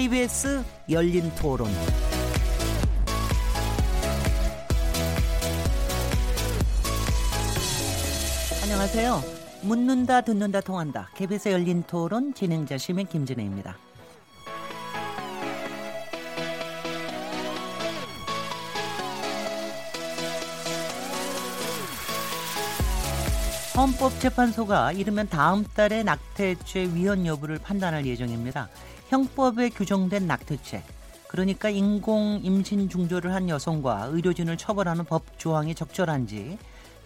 KBS 열린 토론. 안녕하세요. 묻는다, 듣는다, 통한다. KBS 열린 토론 진행자 시민 김진혜입니다. 헌법재판소가 이르면 다음 달에 낙태죄 위헌 여부를 판단할 예정입니다. 형법에 규정된 낙태죄, 그러니까 인공 임신 중조를 한 여성과 의료진을 처벌하는 법 조항이 적절한지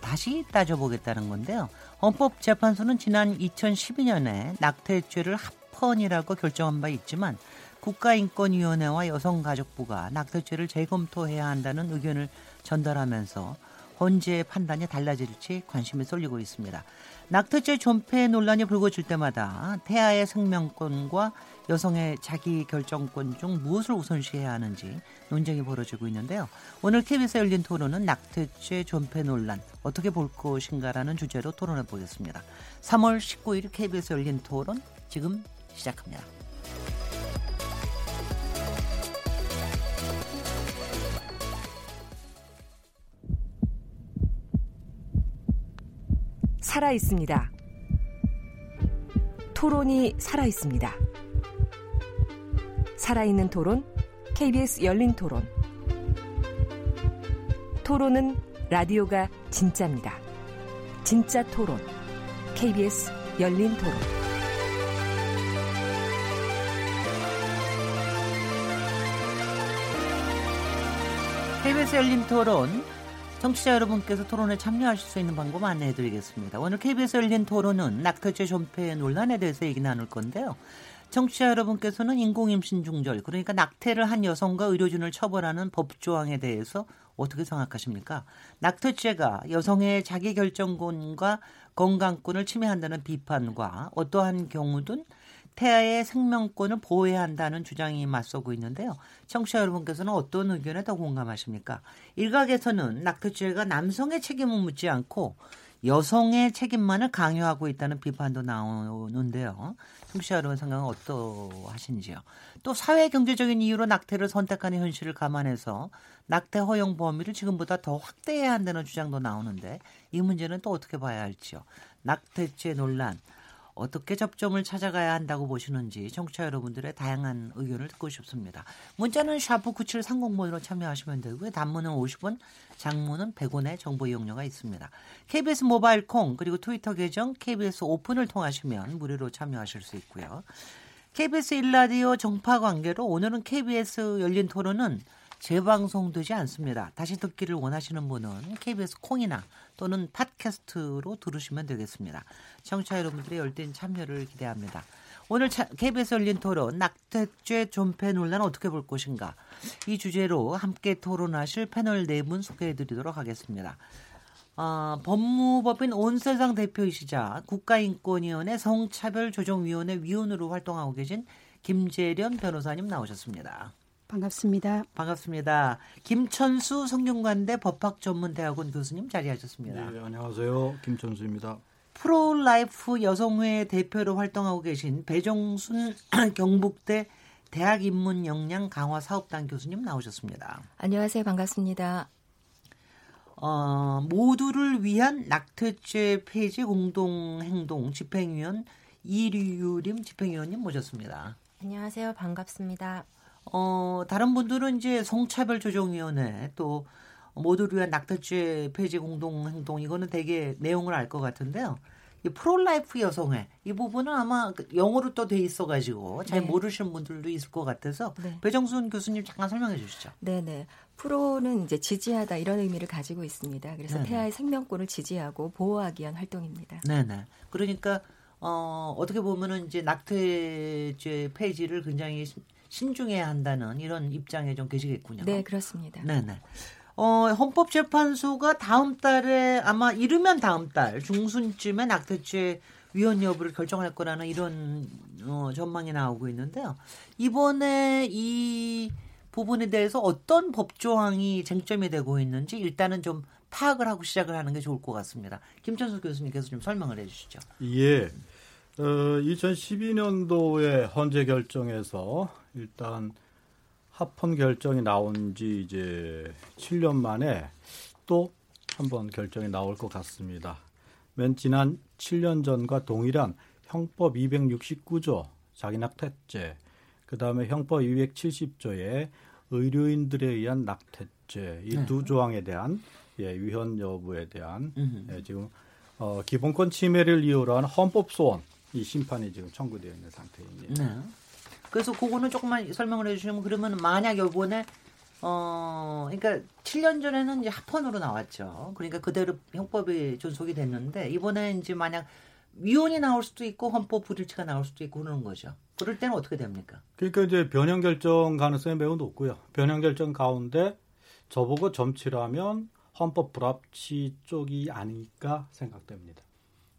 다시 따져보겠다는 건데요. 헌법재판소는 지난 2012년에 낙태죄를 합헌이라고 결정한 바 있지만 국가인권위원회와 여성가족부가 낙태죄를 재검토해야 한다는 의견을 전달하면서 헌재의 판단이 달라질지 관심이 쏠리고 있습니다. 낙태죄 존폐 논란이 불거질 때마다 태아의 생명권과 여성의 자기 결정권 중 무엇을 우선시해야 하는지 논쟁이 벌어지고 있는데요. 오늘 KBS 열린 토론은 낙태죄 존폐 논란 어떻게 볼 것인가라는 주제로 토론해 보겠습니다. 3월 19일 KBS 열린 토론 지금 시작합니다. 살아 있습니다. 토론이 살아 있습니다. 살아있는 토론, KBS 열린 토론. 토론은 라디오가 진짜입니다. 진짜 토론, KBS 열린 토론. KBS 열린 토론 청취자 여러분께서 토론에 참여하실 수 있는 방법 안내해 드리겠습니다. 오늘 KBS 열린 토론은 낙태죄 존폐 논란에 대해서 얘기 나눌 건데요. 청취자 여러분께서는 인공임신 중절, 그러니까 낙태를 한 여성과 의료진을 처벌하는 법 조항에 대해서 어떻게 생각하십니까? 낙태죄가 여성의 자기 결정권과 건강권을 침해한다는 비판과 어떠한 경우든 태아의 생명권을 보호해야 한다는 주장이 맞서고 있는데요. 청취자 여러분께서는 어떤 의견에 더 공감하십니까? 일각에서는 낙태죄가 남성의 책임을 묻지 않고 여성의 책임만을 강요하고 있다는 비판도 나오는데요. 청취자 여러분 생각은 어떠하신지요? 또 사회 경제적인 이유로 낙태를 선택하는 현실을 감안해서 낙태 허용 범위를 지금보다 더 확대해야 한다는 주장도 나오는데 이 문제는 또 어떻게 봐야 할지요? 낙태죄 논란 어떻게 접점을 찾아가야 한다고 보시는지 청취자 여러분들의 다양한 의견을 듣고 싶습니다. 문자는 샤프 9730번으로 참여하시면 되고요. 단문은 50원, 장문은 100원의 정보 이용료가 있습니다. KBS 모바일 콩 그리고 트위터 계정 KBS 오픈을 통하시면 무료로 참여하실 수 있고요. KBS 일라디오 정파 관계로 오늘은 KBS 열린 토론은 재방송되지 않습니다. 다시 듣기를 원하시는 분은 KBS 콩이나 또는 팟캐스트로 들으시면 되겠습니다. 청취자 여러분들의 열띤 참여를 기대합니다. 오늘 KBS 열린 토론 낙태죄 존폐 논란 어떻게 볼 것인가 이 주제로 함께 토론하실 패널 네 분 소개해드리도록 하겠습니다. 어, 법무법인 온세상 대표이시자 국가인권위원회 성차별조정위원회 위원으로 활동하고 계신 김재련 변호사님 나오셨습니다. 반갑습니다. 반갑습니다. 김천수 성균관대 법학전문대학원 교수님 자리하셨습니다. 네, 안녕하세요. 김천수입니다. 프로라이프 여성회 대표로 활동하고 계신 배정순 경북대 대학 인문 역량 강화 사업단 교수님 나오셨습니다. 안녕하세요. 반갑습니다. 어, 모두를 위한 낙태죄 폐지 공동행동 집행위원 이류림 집행위원님 모셨습니다. 안녕하세요. 반갑습니다. 어, 다른 분들은 이제 성차별 조정위원회 또 모두를 위한 낙태죄 폐지 공동행동 이거는 되게 내용을 알 것 같은데요. 이 pro-life 여성회 이 부분은 아마 그 영어로 또 돼 있어가지고 잘 네. 모르시는 분들도 있을 것 같아서 네. 배정순 교수님 잠깐 설명해 주시죠. 네네. pro는 이제 지지하다 이런 의미를 가지고 있습니다. 그래서 네네. 태아의 생명권을 지지하고 보호하기 위한 활동입니다. 네네. 그러니까 어, 어떻게 보면은 이제 낙태죄 폐지를 굉장히 신중해야 한다는 이런 입장에 좀 계시겠군요. 네, 그렇습니다. 네 네. 어, 헌법재판소가 다음 달에 아마 이르면 다음 달 중순쯤에 낙태죄 위헌 여부를 결정할 거라는 이런 어, 전망이 나오고 있는데요. 이번에 이 부분에 대해서 어떤 법조항이 쟁점이 되고 있는지 일단은 좀 파악을 하고 시작을 하는 게 좋을 것 같습니다. 김천수 교수님께서 좀 설명을 해 주시죠. 예. 어, 2012년도에 헌재 결정에서 일단 합헌 결정이 나온 지 이제 7년 만에 또 한 번 결정이 나올 것 같습니다. 맨 지난 7년 전과 동일한 형법 269조 자기낙태죄, 그 다음에 형법 270조의 의료인들에 의한 낙태죄 이두 네. 조항에 대한 예, 위헌 여부에 대한 예, 지금 어, 기본권 침해를 이유로 한 헌법 소원 이 심판이 지금 청구되어 있는 상태입니다. 네. 그래서 그거는 조금만 설명을 해주시면 그러면 만약 이번에 어 그러니까 7년 전에는 이제 합헌으로 나왔죠. 그러니까 그대로 형법이 존속이 됐는데 이번에 이제 만약 위헌이 나올 수도 있고 헌법 불일치가 나올 수도 있고 그러는 거죠. 그럴 때는 어떻게 됩니까? 그러니까 이제 변형 결정 가능성이 매우 높고요. 변형 결정 가운데 저보고 점치라면 헌법 불합치 쪽이 아닐까 생각됩니다.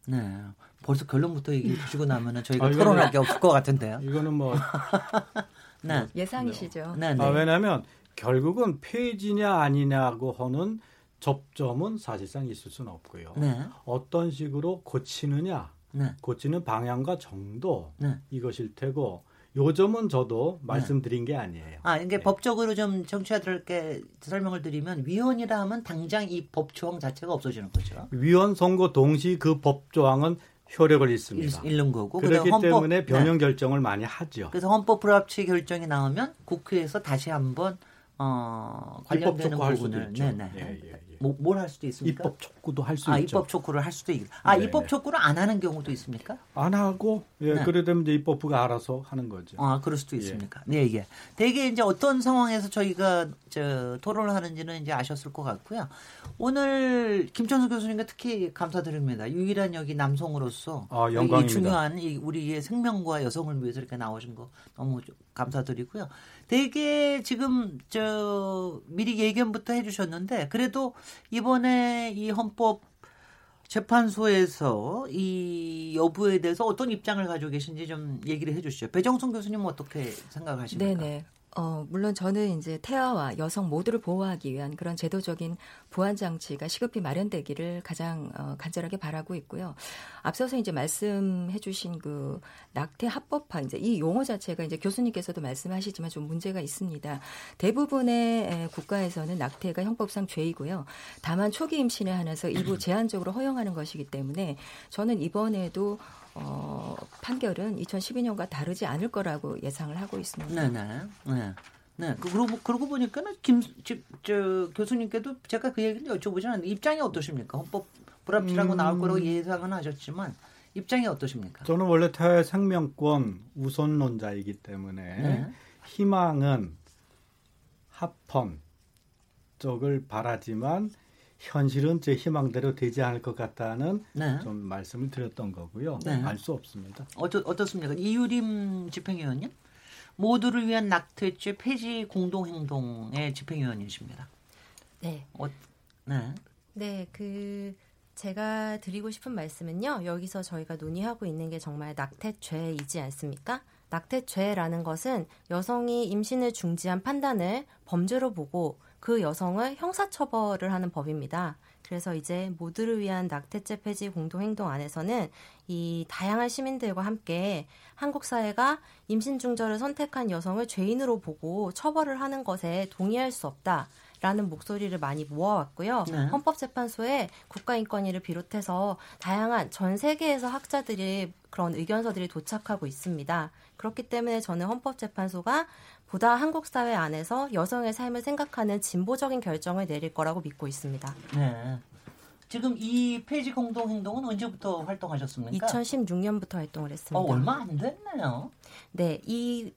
네. 벌써 결론부터 얘기해 주시고 나면은 저희가 아, 토론할 게 없을 것 같은데요. 이거는 뭐 네. 뭐 예상이시죠. 네, 네. 아, 왜냐하면 결국은 폐지냐 아니냐고 하는 접점은 사실상 있을 수는 없고요. 네. 어떤 식으로 고치느냐, 네. 고치는 방향과 정도 네. 이것일 테고 요 점은 저도 말씀드린 게 아니에요. 아, 이게 네. 법적으로 좀 정치자들께 설명을 드리면 위헌이라 하면 당장 이 법 조항 자체가 없어지는 거죠. 위헌 선고 동시 그 법 조항은 효력을 잃습니다. 잃는 거고. 그렇기 헌법, 때문에 변형 네. 결정을 많이 하죠. 그래서 헌법 불합치 결정이 나오면 국회에서 다시 한번 어, 관련되는 부분을 네네. 예, 예, 예. 뭐, 뭘할 수도 있습니까? 입법 촉구도 할수 아, 있죠. 입법 촉구를 할 수도 있고. 아, 네, 입법 네. 촉구를 안 하는 경우도 있습니까? 안 하고 예, 네. 그래 되면 이제 입법부가 알아서 하는 거죠. 아, 그럴 수도 예. 있습니까? 네, 이게 대개 이제 어떤 상황에서 저희가 저 토론을 하는지는 이제 아셨을 것 같고요. 오늘 김천수 교수님과 특히 감사드립니다. 유일한 여기 남성으로서 아, 영광입니다. 이 중요한 이 우리의 생명과 여성을 위해서 이렇게 나오신 거 너무 감사드리고요. 되게 지금 저 미리 예견부터 해주셨는데 그래도 이번에 이 헌법 재판소에서 이 여부에 대해서 어떤 입장을 가지고 계신지 좀 얘기를 해주시죠. 배정성 교수님은 어떻게 생각하십니까? 네네. 어, 물론 저는 이제 태아와 여성 모두를 보호하기 위한 그런 제도적인 보완 장치가 시급히 마련되기를 가장 어, 간절하게 바라고 있고요. 앞서서 이제 말씀해 주신 그 낙태 합법화 이제 이 용어 자체가 이제 교수님께서도 말씀하시지만 좀 문제가 있습니다. 대부분의 국가에서는 낙태가 형법상 죄이고요. 다만 초기 임신에 한해서 일부 제한적으로 허용하는 것이기 때문에 저는 이번에도 어, 판결은 2012년과 다르지 않을 거라고 예상을 하고 있습니다. 네네. 네. 네. 그, 그러고, 그러고 보니까는 김, 저, 저, 교수님께도 제가 그 얘기를 여쭤보지 않는데 입장이 어떠십니까? 헌법 불합치라고 음... 나올 거라고 예상은 하셨지만 입장이 어떠십니까? 저는 원래 태아의 생명권 우선론자이기 때문에 네. 희망은 합헌 쪽을 바라지만 현실은 제 희망대로 되지 않을 것 같다는 네. 좀 말씀을 드렸던 거고요. 네. 알수 없습니다. 어떠, 어떻습니까? 이유림 집행위원님? 모두를 위한 낙태죄 폐지 공동행동의 집행위원이십니다. 네. 어, 네. 네, 그 제가 드리고 싶은 말씀은요. 여기서 저희가 논의하고 있는 게 정말 낙태죄이지 않습니까? 낙태죄라는 것은 여성이 임신을 중지한 판단을 범죄로 보고 그 여성을 형사처벌을 하는 법입니다. 그래서 이제 모두를 위한 낙태죄 폐지 공동행동 안에서는 이 다양한 시민들과 함께 한국 사회가 임신 중절을 선택한 여성을 죄인으로 보고 처벌을 하는 것에 동의할 수 없다. 라는 목소리를 많이 모아왔고요. 네. 헌법재판소에 국가인권위를 비롯해서 다양한 전 세계에서 학자들이 그런 의견서들이 도착하고 있습니다. 그렇기 때문에 저는 헌법재판소가 보다 한국 사회 안에서 여성의 삶을 생각하는 진보적인 결정을 내릴 거라고 믿고 있습니다. 네. 지금 이 폐지 공동 행동은 언제부터 활동하셨습니까? 2016년부터 활동을 했습니다. 어, 얼마 안 됐네요. 네, 이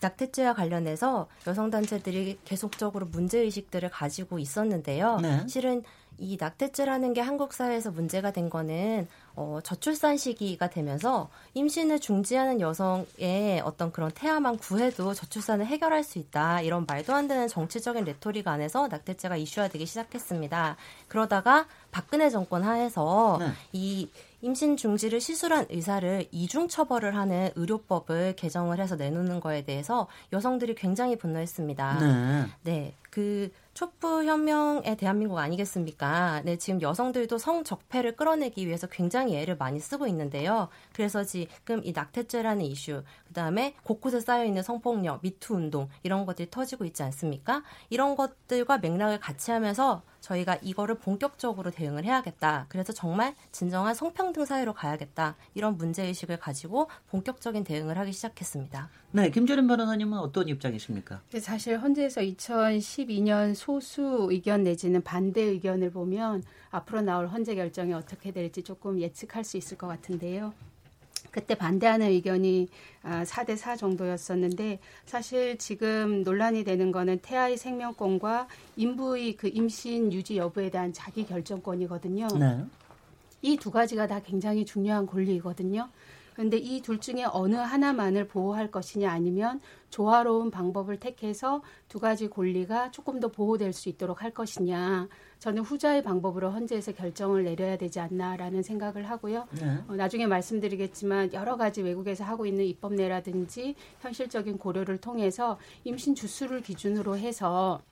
낙태죄와 관련해서 여성 단체들이 계속적으로 문제 의식들을 가지고 있었는데요. 네. 실은 이 낙태죄라는 게 한국 사회에서 문제가 된 거는 어, 저출산 시기가 되면서 임신을 중지하는 여성의 어떤 그런 태아만 구해도 저출산을 해결할 수 있다 이런 말도 안 되는 정치적인 레토릭 안에서 낙태죄가 이슈화되기 시작했습니다. 그러다가 박근혜 정권 하에서 네. 이 임신 중지를 시술한 의사를 이중 처벌을 하는 의료법을 개정을 해서 내놓는 거에 대해서 여성들이 굉장히 분노했습니다. 네. 네. 그 촛불 혁명의 대한민국 아니겠습니까? 네, 지금 여성들도 성적폐를 끌어내기 위해서 굉장히 애를 많이 쓰고 있는데요. 그래서 지금 이 낙태죄라는 이슈, 그 다음에 곳곳에 쌓여 있는 성폭력, 미투 운동 이런 것들이 터지고 있지 않습니까? 이런 것들과 맥락을 같이 하면서 저희가 이거를 본격적으로 대응을 해야겠다. 그래서 정말 진정한 성평등 사회로 가야겠다. 이런 문제 의식을 가지고 본격적인 대응을 하기 시작했습니다. 네, 김재림 변호사님은 어떤 입장이십니까? 사실 헌재에서 2012년 소수 의견 내지는 반대 의견을 보면 앞으로 나올 헌재 결정이 어떻게 될지 조금 예측할 수 있을 것 같은데요. 그때 반대하는 의견이 4대 아, 4 정도였었는데 사실 지금 논란이 되는 거는 태아의 생명권과 인부의 그 임신 유지 여부에 대한 자기 결정권이거든요. 네. 이두 가지가 다 굉장히 중요한 권리이거든요. 그런데 이 둘 중에 어느 하나만을 보호할 것이냐 아니면 조화로운 방법을 택해서 두 가지 권리가 조금 더 보호될 수 있도록 할 것이냐. 저는 후자의 방법으로 헌재에서 결정을 내려야 되지 않나라는 생각을 하고요. 네. 어, 나중에 말씀드리겠지만 여러 가지 외국에서 하고 있는 입법례라든지 현실적인 고려를 통해서 임신 주수를 기준으로 해서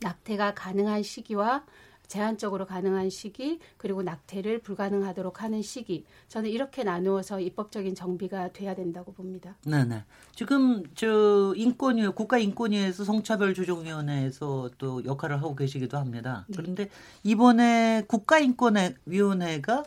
낙태가 가능한 시기와 제한적으로 가능한 시기 그리고 낙태를 불가능하도록 하는 시기 저는 이렇게 나누어서 입법적인 정비가 돼야 된다고 봅니다. 네네. 지금 저 인권위 국가 인권위에서 성차별 조정위원회에서 또 역할을 하고 계시기도 합니다. 네. 그런데 이번에 국가 인권위원회가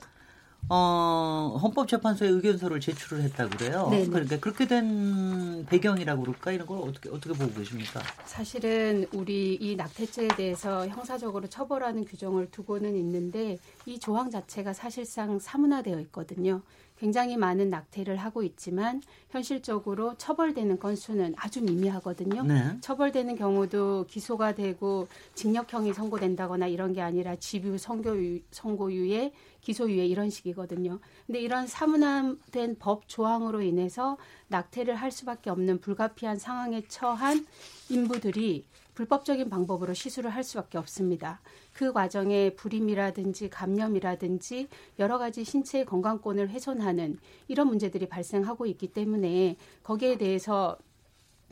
어, 헌법재판소에 의견서를 제출을 했다 그래요. 네, 네 그러니까 그렇게 된 배경이라고 그럴까 이런 걸 어떻게 어떻게 보고 계십니까? 사실은 우리 이 낙태죄에 대해서 형사적으로 처벌하는 규정을 두고는 있는데 이 조항 자체가 사실상 사문화되어 있거든요. 굉장히 많은 낙태를 하고 있지만 현실적으로 처벌되는 건수는 아주 미미하거든요. 네. 처벌되는 경우도 기소가 되고 징역형이 선고된다거나 이런 게 아니라 집유 선고유, 선고유예 기소유예 이런 식이거든요. 근데 이런 사문화된 법 조항으로 인해서 낙태를 할 수밖에 없는 불가피한 상황에 처한 인부들이 불법적인 방법으로 시술을 할 수밖에 없습니다. 그 과정에 불임이라든지 감염이라든지 여러 가지 신체의 건강권을 훼손하는 이런 문제들이 발생하고 있기 때문에 거기에 대해서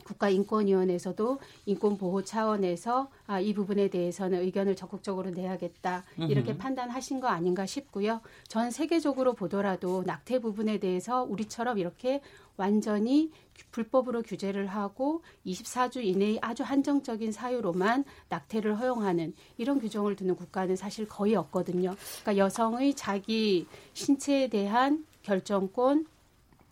국가인권위원회에서도 인권보호 차원에서 아, 이 부분에 대해서는 의견을 적극적으로 내야겠다 이렇게. 판단하신 거 아닌가 싶고요. 전 세계적으로 보더라도 낙태 부분에 대해서 우리처럼 이렇게 완전히 불법으로 규제를 하고 24주 이내의 아주 한정적인 사유로만 낙태를 허용하는 이런 규정을 두는 국가는 사실 거의 없거든요. 그러니까 여성의 자기 신체에 대한 결정권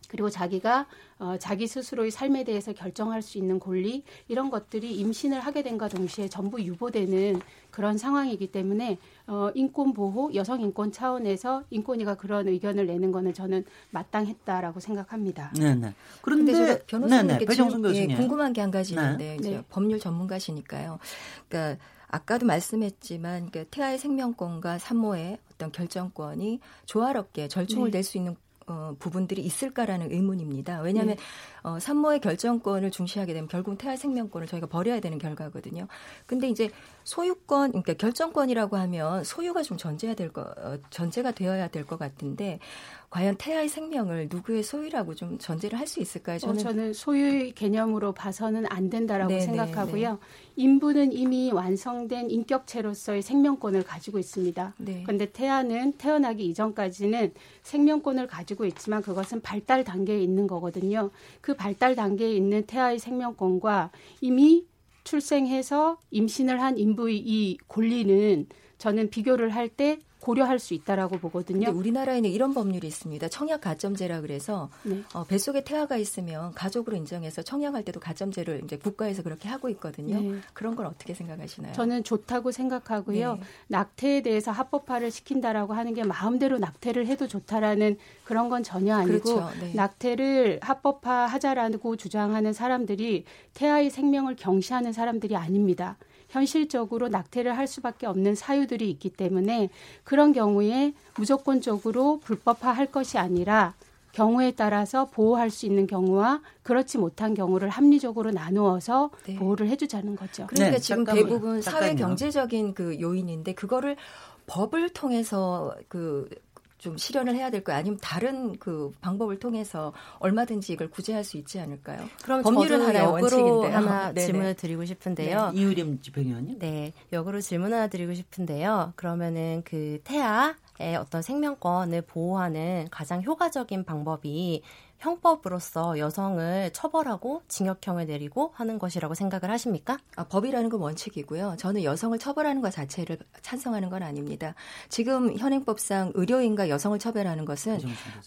그리고 자기가 어, 자기 스스로의 삶에 대해서 결정할 수 있는 권리 이런 것들이 임신을 하게 된과 동시에 전부 유보되는 그런 상황이기 때문에 어, 인권 보호 여성 인권 차원에서 인권위가 그런 의견을 내는 거는 저는 마땅했다라고 생각합니다. 네, 네. 그런데 변호사님께 네, 네. 예, 궁금한 게 한 가지 네. 있는데 네. 법률 전문가시니까요. 그러니까 아까도 말씀했지만 그 태아의 생명권과 산모의 어떤 결정권이 조화롭게 절충을 네. 낼수 있는 어, 부분들이 있을까라는 의문입니다. 왜냐하면 네. 어, 산모의 결정권을 중시하게 되면 결국 태아 생명권을 저희가 버려야 되는 결과거든요. 근데 이제 소유권, 그러니까 결정권이라고 하면 소유가 좀 전제가 될 거, 어, 전제가 되어야 될 것 같은데 과연 태아의 생명을 누구의 소유라고 좀 전제를 할 수 있을까요? 저는, 어, 저는 소유의 개념으로 봐서는 안 된다라고 네네, 생각하고요. 네. 인부는 이미 완성된 인격체로서의 생명권을 가지고 있습니다. 네. 그런데 태아는 태어나기 이전까지는 생명권을 가지고 있지만 그것은 발달 단계에 있는 거거든요. 그 발달 단계에 있는 태아의 생명권과 이미 출생해서 임신을 한 인부의 이 권리는 저는 비교를 할때 고려할 수 있다라고 보거든요. 우리나라에는 이런 법률이 있습니다. 청약 가점제라 그래서 네. 어, 뱃속에 태아가 있으면 가족으로 인정해서 청약할 때도 가점제를 이제 국가에서 그렇게 하고 있거든요. 네. 그런 걸 어떻게 생각하시나요? 저는 좋다고 생각하고요. 네. 낙태에 대해서 합법화를 시킨다라고 하는 게 마음대로 낙태를 해도 좋다라는 그런 건 전혀 아니고 그렇죠. 네. 낙태를 합법화하자라고 주장하는 사람들이 태아의 생명을 경시하는 사람들이 아닙니다. 현실적으로 낙태를 할 수밖에 없는 사유들이 있기 때문에 그런 경우에 무조건적으로 불법화할 것이 아니라 경우에 따라서 보호할 수 있는 경우와 그렇지 못한 경우를 합리적으로 나누어서 네. 보호를 해주자는 거죠. 그러니까 네, 지금 잠깐만, 대부분 사회 경제적인 그 요인인데 그거를 법을 통해서 그 좀 실현을 해야 될까요? 아니면 다른 그 방법을 통해서 얼마든지 이걸 구제할 수 있지 않을까요? 그럼 법률은 하나의 원칙인데 하나 질문을 드리고 싶은데요. 네. 이유림 집행위원님. 네, 역으로 질문 하나 드리고 싶은데요. 그러면은 그 태아 의 어떤 생명권을 보호하는 가장 효과적인 방법이 형법으로서 여성을 처벌하고 징역형을 내리고 하는 것이라고 생각을 하십니까? 아, 법이라는 건 원칙이고요. 저는 여성을 처벌하는 것 자체를 찬성하는 건 아닙니다. 지금 현행법상 의료인과 여성을 처벌하는 것은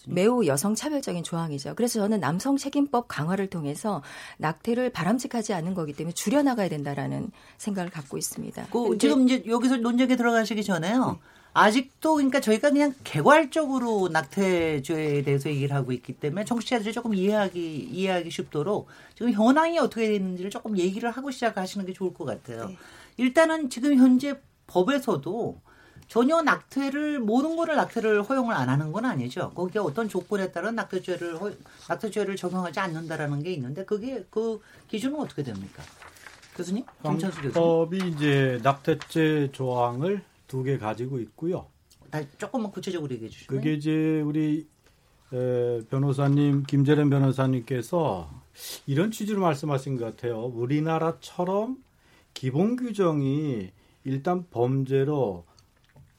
매우 여성 차별적인 조항이죠. 그래서 저는 남성 책임법 강화를 통해서 낙태를 바람직하지 않은 거기 때문에 줄여나가야 된다라는 생각을 갖고 있습니다. 그 지금 이제 여기서 논쟁에 들어가시기 전에요. 네. 아직도 그러니까 저희가 그냥 개괄적으로 낙태죄에 대해서 얘기를 하고 있기 때문에 청취자들이 조금 이해하기 이해하기 쉽도록 지금 현황이 어떻게 되는지를 조금 얘기를 하고 시작하시는 게 좋을 것 같아요. 네. 일단은 지금 현재 법에서도 전혀 낙태를 모든 거를 낙태를 허용을 안 하는 건 아니죠. 거기에 어떤 조건에 따라 낙태죄를 허, 낙태죄를 적용하지 않는다라는 게 있는데 그게 그 기준은 어떻게 됩니까? 교수님, 김찬수 교수님. 법이 이제 낙태죄 조항을 두 개 가지고 있고요. 조금만 구체적으로 얘기해 주시죠. 그게 이제 우리 에, 변호사님 김재련 변호사님께서 이런 취지로 말씀하신 것 같아요. 우리나라처럼 기본 규정이 일단 범죄로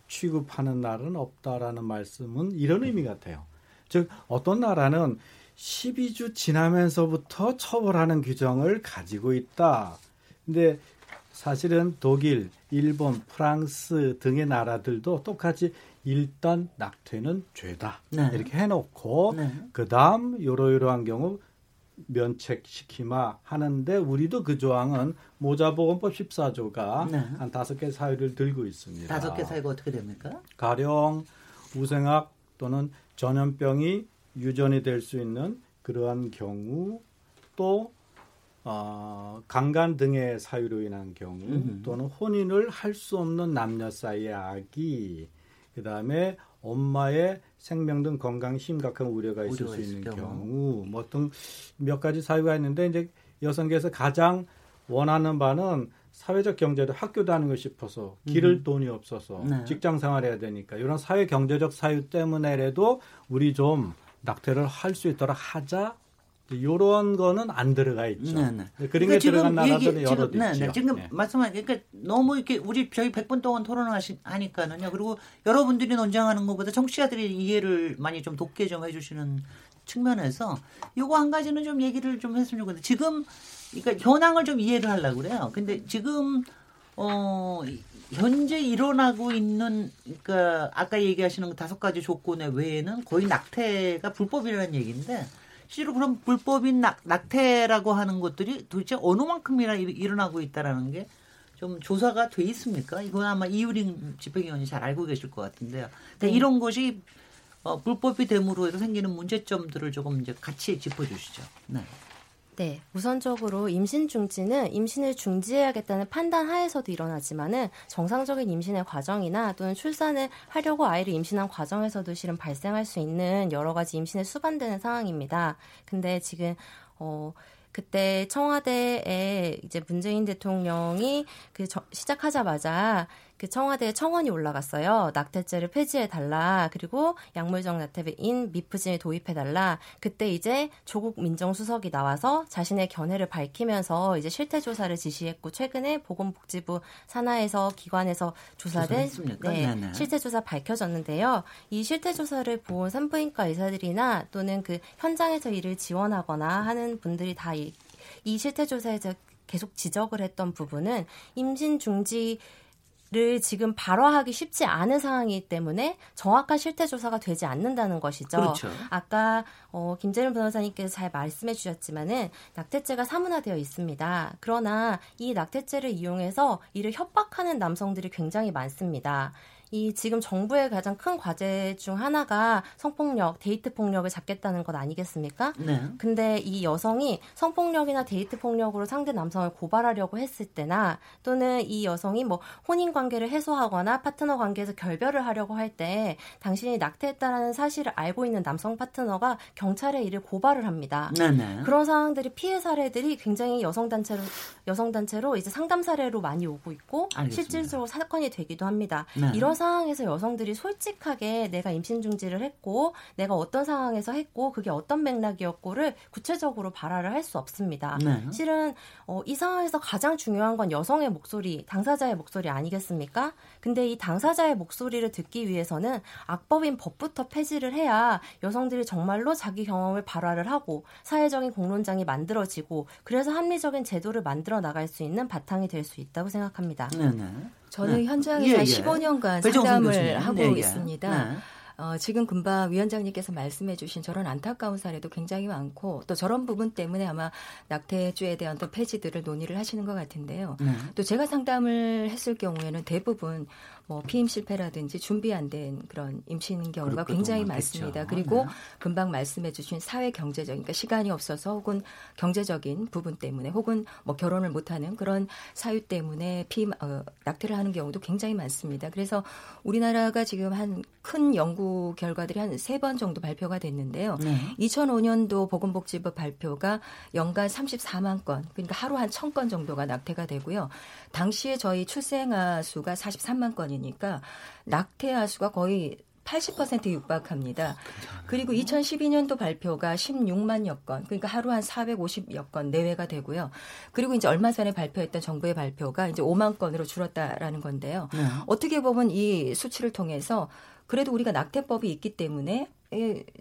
취급하는 나라는 없다라는 말씀은 이런 의미 같아요. 즉 어떤 나라는 12주 지나면서부터 처벌하는 규정을 가지고 있다. 근데 사실은 독일, 일본, 프랑스 등의 나라들도 똑같이 일단 낙태는 죄다 네. 이렇게 해놓고 네. 그다음 요러요러한 경우 면책시키마 하는데 우리도 그 조항은 모자보건법 14조가 네. 한 다섯 개 사유를 들고 있습니다. 다섯 개 사유가 어떻게 됩니까? 가령 우생학 또는 전염병이 유전이 될 수 있는 그러한 경우 또 어, 강간 등의 사유로 인한 경우 음흠. 또는 혼인을 할 수 없는 남녀 사이의 아기 그다음에 엄마의 생명 등 건강 심각한 우려가 있을 수 있는 경우, 경우 뭐 등 몇 가지 사유가 있는데 이제 여성계에서 가장 원하는 바는 사회적 경제도 학교 다니고 싶어서 기를 음. 돈이 없어서 네. 직장 생활해야 되니까 이런 사회 경제적 사유 때문에라도 우리 좀 낙태를 할 수 있도록 하자 이런 거는 안 들어가 있죠. 네네. 네. 그런 그러니까 게 들어간 나라들은 여러 지 네, 네. 지금 네. 말씀하신 그러니까 너무 이렇게 우리 저희 100분 동안 토론하니까는요. 그리고 여러분들이 논쟁하는 것보다 청취자들이 이해를 많이 좀 돕게 좀 해주시는 측면에서 요거 한 가지는 좀 얘기를 좀 했으면 좋겠는데 지금 그러니까 현황을 좀 이해를 하려고 그래요. 근데 지금 어 현재 일어나고 있는 그러니까 아까 얘기하시는 다섯 가지 조건의 외에는 거의 낙태가 불법이라는 얘기인데 실제로 그럼 불법인 낙, 낙태라고 하는 것들이 도대체 어느 만큼이나 일 어나고 있다라는 게 좀 조사가 돼 있습니까? 이건 아마 이유링 집행위원이 잘 알고 계실 것 같은데요. 그러니까 네. 이런 것이 어, 불법이 됨으로 해서 생기는 문제점들을 조금 이제 같이 짚어주시죠. 네. 네, 우선적으로 임신 중지는 임신을 중지해야겠다는 판단 하에서도 일어나지만은 정상적인 임신의 과정이나 또는 출산을 하려고 아이를 임신한 과정에서도 실은 발생할 수 있는 여러 가지 임신에 수반되는 상황입니다. 근데 지금 어 그때 청와대에 이제 문재인 대통령이 그 저, 시작하자마자 그 청와대에 청원이 올라갔어요. 낙태죄를 폐지해 달라. 그리고 약물적 낙태인 미프진을 도입해 달라. 그때 이제 조국 민정수석이 나와서 자신의 견해를 밝히면서 이제 실태 조사를 지시했고 최근에 보건복지부 산하에서 기관에서 조사된 네, 네, 실태 조사 밝혀졌는데요. 이 실태 조사를 본 산부인과 의사들이나 또는 그 현장에서 일을 지원하거나 하는 분들이 다이 실태 조사에서 계속 지적을 했던 부분은 임신 중지 를 지금 발화하기 쉽지 않은 상황이기 때문에 정확한 실태 조사가 되지 않는다는 것이죠. 그렇죠. 아까 어, 김재룡 변호사님께서 잘 말씀해 주셨지만은 낙태죄가 사문화되어 있습니다. 그러나 이 낙태죄를 이용해서 이를 협박하는 남성들이 굉장히 많습니다. 이 지금 정부의 가장 큰 과제 중 하나가 성폭력, 데이트 폭력을 잡겠다는 것 아니겠습니까? 네. 근데 이 여성이 성폭력이나 데이트 폭력으로 상대 남성을 고발하려고 했을 때나 또는 이 여성이 뭐 혼인 관계를 해소하거나 파트너 관계에서 결별을 하려고 할 때 당신이 낙태했다라는 사실을 알고 있는 남성 파트너가 경찰에 이를 고발을 합니다. 네네. 네. 그런 상황들이 피해 사례들이 굉장히 여성 단체로 여성 단체로 이제 상담 사례로 많이 오고 있고 알겠습니다. 실질적으로 사건이 되기도 합니다. 네. 이런 상황에서 여성들이 솔직하게 내가 임신 중지를 했고 내가 어떤 상황에서 했고 그게 어떤 맥락이었고를 구체적으로 발화를 할 수 없습니다. 네. 실은 어, 이 상황에서 가장 중요한 건 여성의 목소리, 당사자의 목소리 아니겠습니까? 근데 이 당사자의 목소리를 듣기 위해서는 악법인 법부터 폐지를 해야 여성들이 정말로 자기 경험을 발화를 하고 사회적인 공론장이 만들어지고 그래서 합리적인 제도를 만들어 나갈 수 있는 바탕이 될 수 있다고 생각합니다. 네 네. 저는 네. 현장에서 예, 예. 15년간 상담을 하고 네, 예. 있습니다. 네. 어, 지금 금방 위원장님께서 말씀해 주신 저런 안타까운 사례도 굉장히 많고 또 저런 부분 때문에 아마 낙태죄에 대한 또 폐지들을 논의를 하시는 것 같은데요. 네. 또 제가 상담을 했을 경우에는 대부분 뭐 피임 실패라든지 준비 안 된 그런 임신 경우가 굉장히 많습니다. 그리고 네. 금방 말씀해 주신 사회 경제적 그러니까 시간이 없어서 혹은 경제적인 부분 때문에 혹은 뭐 결혼을 못 하는 그런 사유 때문에 피임 어, 낙태를 하는 경우도 굉장히 많습니다. 그래서 우리나라가 지금 한 큰 연구 결과들이 한 세 번 정도 발표가 됐는데요. 네. 2005년도 보건복지부 발표가 연간 34만 건, 그러니까 하루 한 1000건 정도가 낙태가 되고요. 당시에 저희 출생아 수가 43만 건 이니까 낙태아 수가 거의 80% 육박합니다. 그리고 2012년도 발표가 16만여 건, 그러니까 하루 한 450여 건 내외가 되고요. 그리고 이제 얼마 전에 발표했던 정부의 발표가 이제 5만 건으로 줄었다라는 건데요. 네. 어떻게 보면 이 수치를 통해서 그래도 우리가 낙태법이 있기 때문에 예,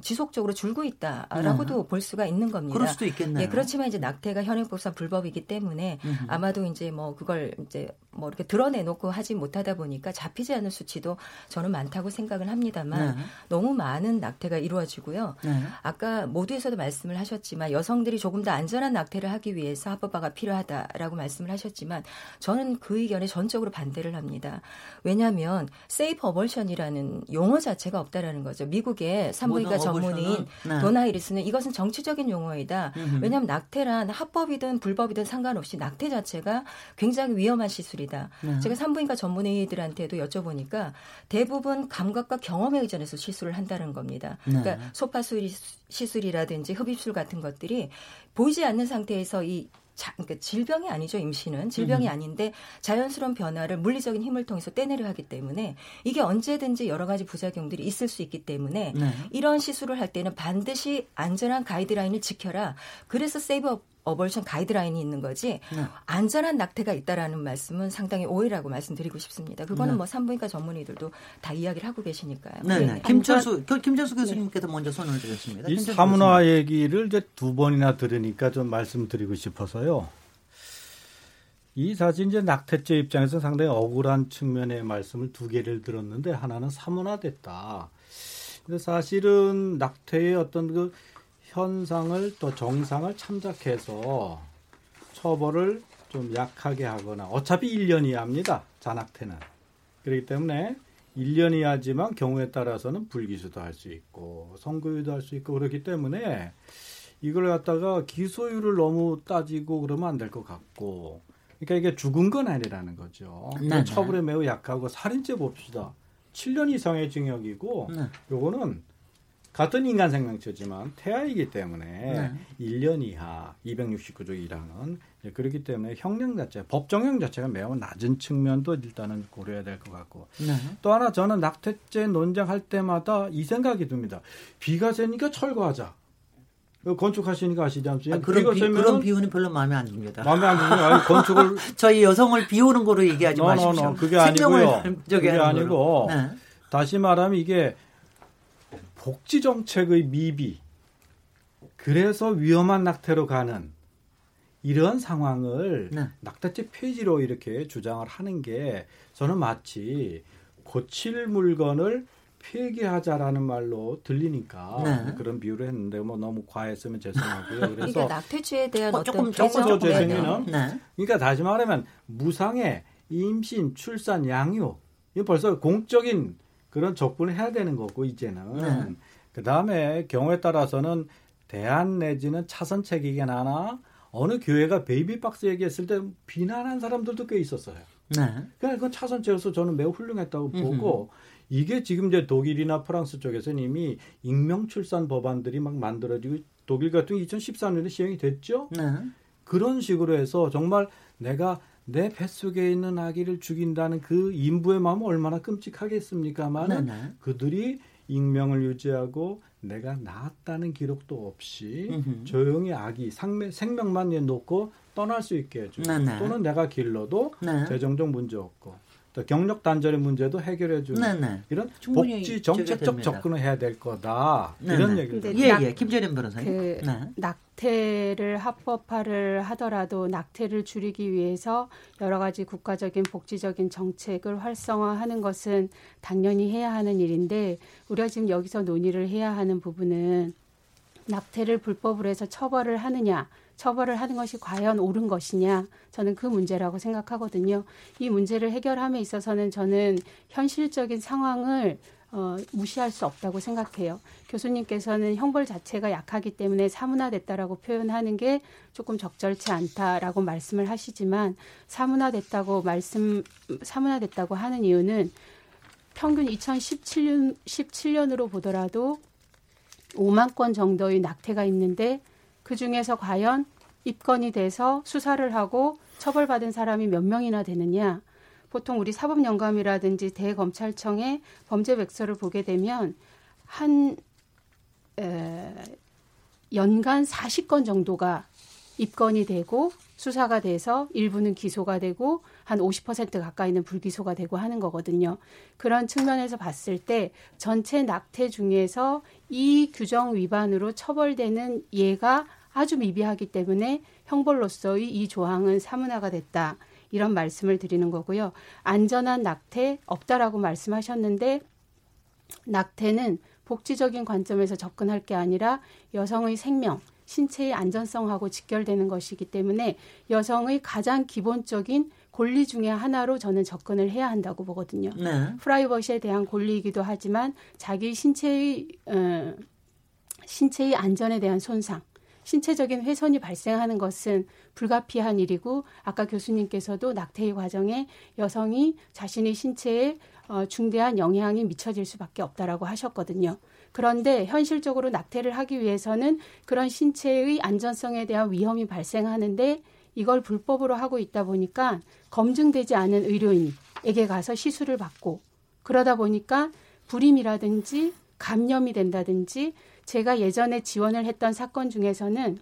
지속적으로 줄고 있다라고도 네. 볼 수가 있는 겁니다. 그럴 수도 있겠네요. 예, 그렇지만 이제 낙태가 현행법상 불법이기 때문에 음흠. 아마도 이제 뭐 그걸 이제 뭐 이렇게 드러내놓고 하지 못하다 보니까 잡히지 않는 수치도 저는 많다고 생각을 합니다만 네. 너무 많은 낙태가 이루어지고요. 네. 아까 모두에서도 말씀을 하셨지만 여성들이 조금 더 안전한 낙태를 하기 위해서 합법화가 필요하다라고 말씀을 하셨지만 저는 그 의견에 전적으로 반대를 합니다. 왜냐하면 세이프 어벌션이라는 용어 자체가 없다라는 거죠. 미국의 산부인과 전문의인 네. 도나이리스는 이것은 정치적인 용어이다. 음흠. 왜냐하면 낙태란 합법이든 불법이든 상관없이 낙태 자체가 굉장히 위험한 시술이다. 네. 제가 산부인과 전문의들한테도 여쭤보니까 대부분 감각과 경험에 의존해서 시술을 한다는 겁니다. 네. 그러니까 소파술 시술이라든지 흡입술 같은 것들이 보이지 않는 상태에서 이 자, 그러니까 질병이 아니죠 임신은 질병이 음. 아닌데 자연스러운 변화를 물리적인 힘을 통해서 떼내려 하기 때문에 이게 언제든지 여러 가지 부작용들이 있을 수 있기 때문에 네. 이런 시술을 할 때는 반드시 안전한 가이드라인을 지켜라. 그래서 세이브 어벌션 가이드라인이 있는 거지 네. 안전한 낙태가 있다라는 말씀은 상당히 오해라고 말씀드리고 싶습니다. 그거는 네. 뭐 산부인과 전문의들도 다 이야기를 하고 계시니까요. 네, 네. 김철수 김철수 교수님께서 먼저 손을 들었습니다. 이 사문화 얘기를 이제 두 번이나 들으니까 좀 말씀드리고 싶어서요. 이 사실 이제 낙태죄 입장에서 상당히 억울한 측면의 말씀을 두 개를 들었는데 하나는 사문화됐다. 근데 사실은 낙태의 어떤 그 현상을 또 정상을 참작해서 처벌을 좀 약하게 하거나 어차피 1년 이하입니다. 잔악태는. 그렇기 때문에 1년 이하지만 경우에 따라서는 불기소도 할 수 있고 선고유도 할 수 있고 그렇기 때문에 이걸 갖다가 기소율을 너무 따지고 그러면 안 될 것 같고 그러니까 이게 죽은 건 아니라는 거죠. 네, 처벌에 매우 약하고 살인죄 봅시다. 7년 이상의 징역이고 네. 요거는 같은 인간 생명체지만 태아이기 때문에 네. 1년 이하 269조 1항은 그렇기 때문에 형량 자체, 법정형 자체가 매우 낮은 측면도 일단은 고려해야 될 것 같고 네. 또 하나 저는 낙태죄 논쟁할 때마다 이 생각이 듭니다. 비가 새니까 철거하자. 건축하시니까 아시지 않습니까? 아, 그런, 비, 그런 비유는 별로 마음에 안 듭니다. 마음에 안 듭니다. 건축을 저희 여성을 비우는 거로 얘기하지 no, 마십시오. no, no. 그게 아니고요. 그게 아니고 네. 다시 말하면 이게 복지 정책의 미비 그래서 위험한 낙태로 가는 이런 상황을 네. 낙태죄 폐지로 이렇게 주장을 하는 게 저는 마치 고칠 물건을 폐기하자라는 말로 들리니까 네. 그런 비유를 했는데 뭐 너무 과했으면 죄송하고요. 그래서 그러니까 낙태죄에 대한 어, 떤 조금 재생에는 네. 그러니까 다시 말하면 무상의 임신, 출산, 양육 이 벌써 공적인 그런 접근을 해야 되는 거고 이제는 네. 그 다음에 경우에 따라서는 대안 내지는 차선책이긴 하나 어느 교회가 베이비박스 얘기했을 때 비난한 사람들도 꽤 있었어요. 네. 그러니까 그 차선책에서 저는 매우 훌륭했다고 보고 이게 지금 이제 독일이나 프랑스 쪽에서는 이미 익명 출산 법안들이 막 만들어지고 독일 같은 2014년에 시행이 됐죠. 네. 그런 식으로 해서 정말 내가 내 뱃속에 있는 아기를 죽인다는 그 인부의 마음은 얼마나 끔찍하겠습니까만 그들이 익명을 유지하고 내가 낳았다는 기록도 없이 음흠. 조용히 아기 상매, 생명만 내놓고 떠날 수 있게 해주고 네네. 또는 내가 길러도 네. 재정적 문제 없고 또 경력 단절의 문제도 해결해 주는 네네. 이런 복지 정책적 접근을 해야 될 거다 네네. 이런 얘기를 예, 예. 김재련 변호사님 그 네. 낙태를 합법화를 하더라도 낙태를 줄이기 위해서 여러 가지 국가적인 복지적인 정책을 활성화하는 것은 당연히 해야 하는 일인데 우리가 지금 여기서 논의를 해야 하는 부분은 낙태를 불법으로 해서 처벌을 하느냐 처벌을 하는 것이 과연 옳은 것이냐 저는 그 문제라고 생각하거든요. 이 문제를 해결함에 있어서는 저는 현실적인 상황을 어, 무시할 수 없다고 생각해요. 교수님께서는 형벌 자체가 약하기 때문에 사문화됐다라고 표현하는 게 조금 적절치 않다라고 말씀을 하시지만 사문화됐다고 말씀 사문화됐다고 하는 이유는 평균 2017년 17년으로 보더라도 5만 건 정도의 낙태가 있는데 그 중에서 과연 입건이 돼서 수사를 하고 처벌받은 사람이 몇 명이나 되느냐. 보통 우리 사법연감이라든지 대검찰청의 범죄 백서를 보게 되면 한 에, 연간 40건 정도가 입건이 되고 수사가 돼서 일부는 기소가 되고 한 50% 가까이는 불기소가 되고 하는 거거든요. 그런 측면에서 봤을 때 전체 낙태 중에서 이 규정 위반으로 처벌되는 예가 아주 미비하기 때문에 형벌로서의 이 조항은 사문화가 됐다. 이런 말씀을 드리는 거고요. 안전한 낙태 없다라고 말씀하셨는데 낙태는 복지적인 관점에서 접근할 게 아니라 여성의 생명, 신체의 안전성하고 직결되는 것이기 때문에 여성의 가장 기본적인 권리 중의 하나로 저는 접근을 해야 한다고 보거든요. 네. 프라이버시에 대한 권리이기도 하지만 자기 신체의 어, 신체의 안전에 대한 손상, 신체적인 훼손이 발생하는 것은 불가피한 일이고 아까 교수님께서도 낙태의 과정에 여성이 자신의 신체에 어, 중대한 영향이 미쳐질 수밖에 없다라고 하셨거든요. 그런데 현실적으로 낙태를 하기 위해서는 그런 신체의 안전성에 대한 위험이 발생하는데 이걸 불법으로 하고 있다 보니까 검증되지 않은 의료인에게 가서 시술을 받고 그러다 보니까 불임이라든지 감염이 된다든지 제가 예전에 지원을 했던 사건 중에서는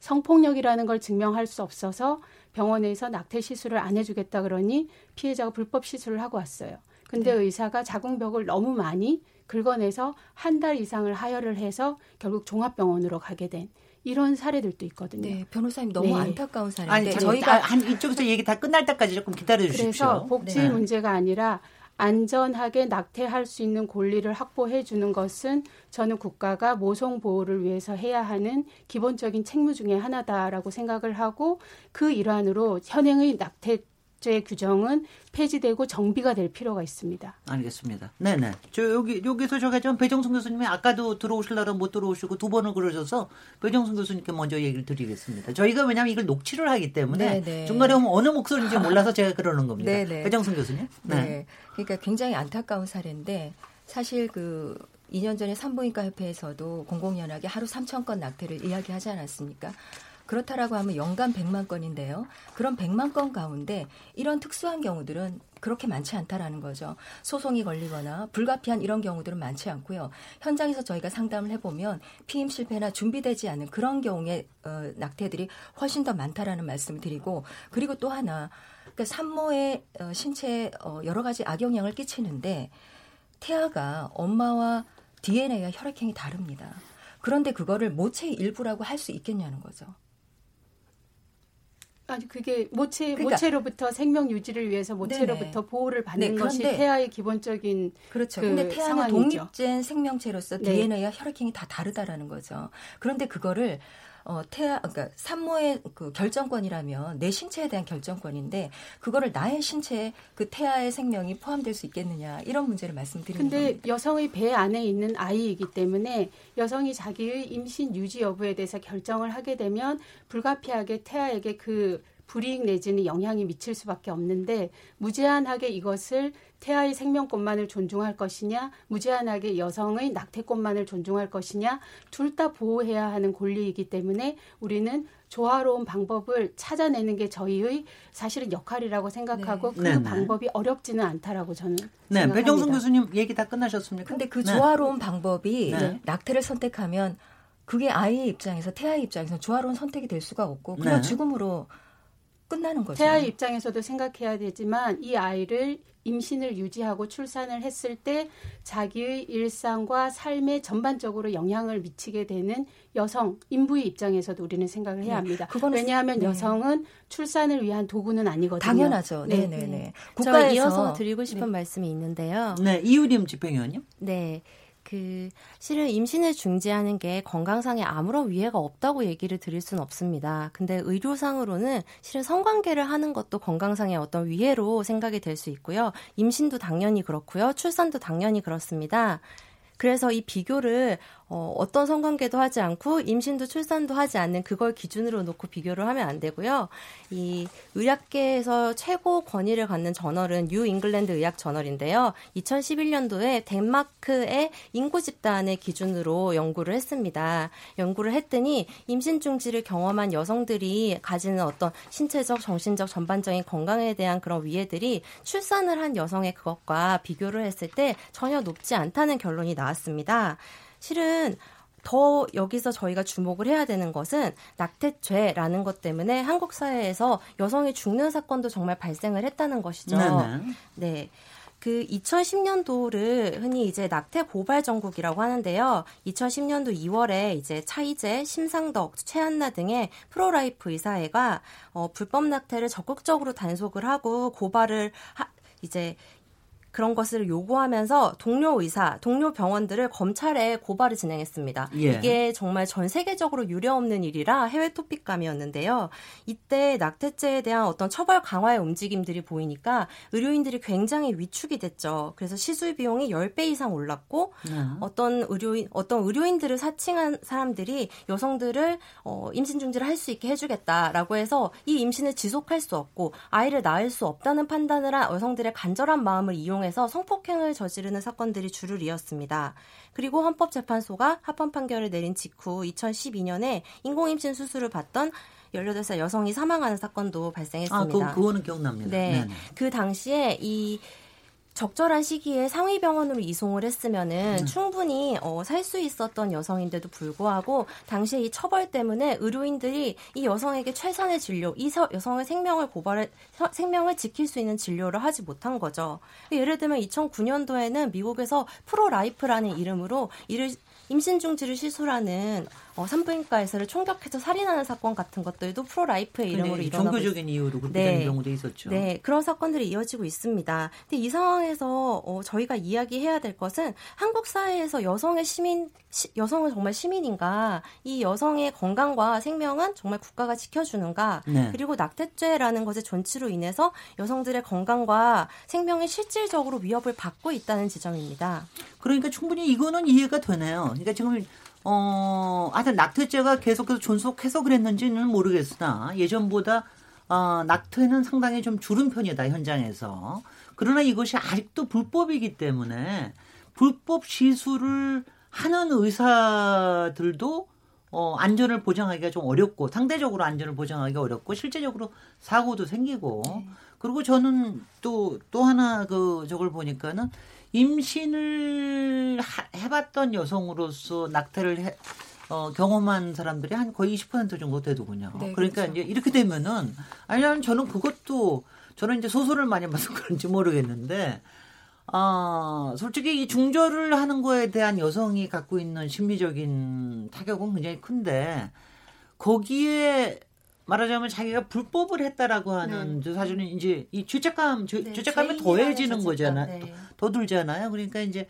성폭력이라는 걸 증명할 수 없어서 병원에서 낙태 시술을 안 해주겠다 그러니 피해자가 불법 시술을 하고 왔어요. 근데 네. 의사가 자궁벽을 너무 많이 긁어내서 한 달 이상을 하혈을 해서 결국 종합병원으로 가게 된 이런 사례들도 있거든요. 네, 변호사님 너무 네. 안타까운 사례인데 아니, 저희가 한 이쪽에서 얘기 다 끝날 때까지 조금 기다려 주십시오. 그래서 복지 네. 문제가 아니라 안전하게 낙태할 수 있는 권리를 확보해 주는 것은 저는 국가가 모성 보호를 위해서 해야 하는 기본적인 책무 중의 하나다라고 생각을 하고 그 일환으로 현행의 낙태 제 규정은 폐지되고 정비가 될 필요가 있습니다. 알겠습니다. 네네. 저 여기 여기서 저가 좀 배정순 교수님이 아까도 들어오실라고 못 들어오시고 두 번을 그러셔서 배정순 교수님께 먼저 얘기를 드리겠습니다. 저희가 왜냐하면 이걸 녹취를 하기 때문에 네네. 중간에 오면 어느 목소리인지 몰라서 제가 그러는 겁니다. 네네. 배정순 교수님. 네. 네. 그러니까 굉장히 안타까운 사례인데 사실 그 2년 전에 산부인과 협회에서도 공공연하게 하루 3천 건 낙태를 이야기하지 않았습니까? 그렇다라고 하면 연간 100만 건인데요. 그런 100만 건 가운데 이런 특수한 경우들은 그렇게 많지 않다라는 거죠. 소송이 걸리거나 불가피한 이런 경우들은 많지 않고요. 현장에서 저희가 상담을 해보면 피임 실패나 준비되지 않은 그런 경우에 어, 낙태들이 훨씬 더 많다라는 말씀을 드리고 그리고 또 하나 그러니까 산모의 어, 신체에 어, 여러 가지 악영향을 끼치는데 태아가 엄마와 DNA와 혈액형이 다릅니다. 그런데 그거를 모체의 일부라고 할 수 있겠냐는 거죠. 아니 그게 모체 그러니까, 모체로부터 생명 유지를 위해서 모체로부터 네네. 보호를 받는 네, 것이 태아의 기본적인 그렇죠. 그 근데 태아는 상황이죠. 독립된 생명체로서 네. DNA와 혈액형이 다 다르다라는 거죠. 그런데 그거를 어, 태아, 그러니까 산모의 그 결정권이라면 내 신체에 대한 결정권인데 그거를 나의 신체에 그 태아의 생명이 포함될 수 있겠느냐 이런 문제를 말씀드리는 근데 겁니다. 여성의 배 안에 있는 아이이기 때문에 여성이 자기의 임신 유지 여부에 대해서 결정을 하게 되면 불가피하게 태아에게 그 불이익 내지는 영향이 미칠 수밖에 없는데 무제한하게 이것을 태아의 생명권만을 존중할 것이냐, 무제한하게 여성의 낙태권만을 존중할 것이냐, 둘 다 보호해야 하는 권리이기 때문에 우리는 조화로운 방법을 찾아내는 게 저희의 사실은 역할이라고 생각하고 네. 그 네네. 방법이 어렵지는 않다라고 저는 네, 생각합니다. 배정순 교수님 얘기 다 끝나셨습니까? 근데 그 네. 조화로운 방법이 네. 낙태를 선택하면 그게 아이 입장에서 태아의 입장에서 조화로운 선택이 될 수가 없고 그냥 네. 죽음으로 끝나는 거죠. 태아의 입장에서도 생각해야 되지만 이 아이를 임신을 유지하고 출산을 했을 때 자기의 일상과 삶에 전반적으로 영향을 미치게 되는 여성 인부의 입장에서도 우리는 생각을 해야 네. 합니다. 네, 왜냐하면 네. 여성은 출산을 위한 도구는 아니거든요. 당연하죠. 네, 네, 네. 국가에서 이어서 드리고 싶은 네. 말씀이 있는데요. 네, 이유림 집행위원님. 네. 그 실은 임신을 중지하는 게 건강상에 아무런 위해가 없다고 얘기를 드릴 수는 없습니다. 근데 의료상으로는 실은 성관계를 하는 것도 건강상의 어떤 위해로 생각이 될 수 있고요. 임신도 당연히 그렇고요. 출산도 당연히 그렇습니다. 그래서 이 비교를 어, 어떤 성관계도 하지 않고 임신도 출산도 하지 않는 그걸 기준으로 놓고 비교를 하면 안 되고요. 이 의학계에서 최고 권위를 갖는 저널은 뉴 잉글랜드 의학 저널인데요. 2011년도에 덴마크의 인구 집단의 기준으로 연구를 했습니다. 연구를 했더니 임신 중지를 경험한 여성들이 가지는 어떤 신체적, 정신적, 전반적인 건강에 대한 그런 위해들이 출산을 한 여성의 그것과 비교를 했을 때 전혀 높지 않다는 결론이 나왔습니다. 실은 더 여기서 저희가 주목을 해야 되는 것은 낙태죄라는 것 때문에 한국 사회에서 여성이 죽는 사건도 정말 발생을 했다는 것이죠. 네네. 네. 그 2010년도를 흔히 이제 낙태 고발 정국이라고 하는데요. 2010년도 2월에 이제 차희제, 심상덕, 최안나 등의 pro-life 의사회가 어, 불법 낙태를 적극적으로 단속을 하고 고발을 하, 이제 그런 것을 요구하면서 동료 의사, 동료 병원들을 검찰에 고발을 진행했습니다. 예. 이게 정말 전 세계적으로 유례없는 일이라 해외 토픽감이었는데요. 이때 낙태죄에 대한 어떤 처벌 강화의 움직임들이 보이니까 의료인들이 굉장히 위축이 됐죠. 그래서 시술 비용이 10배 이상 올랐고 네. 어떤 의료인 어떤 의료인들을 사칭한 사람들이 여성들을 어, 임신 중지를 할 수 있게 해주겠다라고 해서 이 임신을 지속할 수 없고 아이를 낳을 수 없다는 판단을 한 여성들의 간절한 마음을 이용해 통해서 성폭행을 저지르는 사건들이 줄을 이었습니다. 그리고 헌법재판소가 합헌 판결을 내린 직후 2012년에 인공임신 수술을 받던 18살 여성이 사망하는 사건도 발생했습니다. 아, 그, 그거는 기억납니다. 네. 네네. 그 당시에 이 적절한 시기에 상위 병원으로 이송을 했으면은 음. 충분히 어, 살 수 있었던 여성인데도 불구하고 당시에 이 처벌 때문에 의료인들이 이 여성에게 최선의 진료, 이 서, 여성의 생명을 고발을 생명을 지킬 수 있는 진료를 하지 못한 거죠. 예를 들면 2009년도에는 미국에서 pro-life라는 이름으로 이를 임신 중지를 시술하는 어, 산부인과 의사를 총격해서 살인하는 사건 같은 것들도 pro-life의 이름으로 일어나고 종교적인 이유로 그렇게 네. 경우도 있었죠. 네, 그런 사건들이 이어지고 있습니다. 근데 이 상황에서 어, 저희가 이야기해야 될 것은 한국 사회에서 여성의 시민 시, 여성은 정말 시민인가? 이 여성의 건강과 생명은 정말 국가가 지켜주는가? 네. 그리고 낙태죄라는 것의 존치로 인해서 여성들의 건강과 생명이 실질적으로 위협을 받고 있다는 지점입니다. 그러니까 충분히 이거는 이해가 되네요. 그러니까 지금 어, 하여튼 낙태죄가 계속해서 존속해서 그랬는지는 모르겠으나 예전보다 어, 낙태는 상당히 좀 줄은 편이다 현장에서. 그러나 이것이 아직도 불법이기 때문에 불법 시술을 하는 의사들도 어, 안전을 보장하기가 좀 어렵고 상대적으로 안전을 보장하기가 어렵고 실제적으로 사고도 생기고 네. 그리고 저는 또또 하나 그 저걸 보니까는 임신을 하, 해봤던 여성으로서 낙태를 해, 어, 경험한 사람들이 한 거의 20% 정도 되더군요. 네, 그러니까 그렇죠. 이제 이렇게 되면은 아니면 저는 그것도 저는 이제 소설을 많이 봐서 그런지 모르겠는데 아, 솔직히 이 중절을 하는 거에 대한 여성이 갖고 있는 심리적인 타격은 굉장히 큰데 거기에 말하자면 자기가 불법을 했다라고 하는 네. 사실은 이제 이 죄책감 죄, 네, 죄책감이 더해지는 거잖아요. 네. 더, 더 들잖아요. 그러니까 이제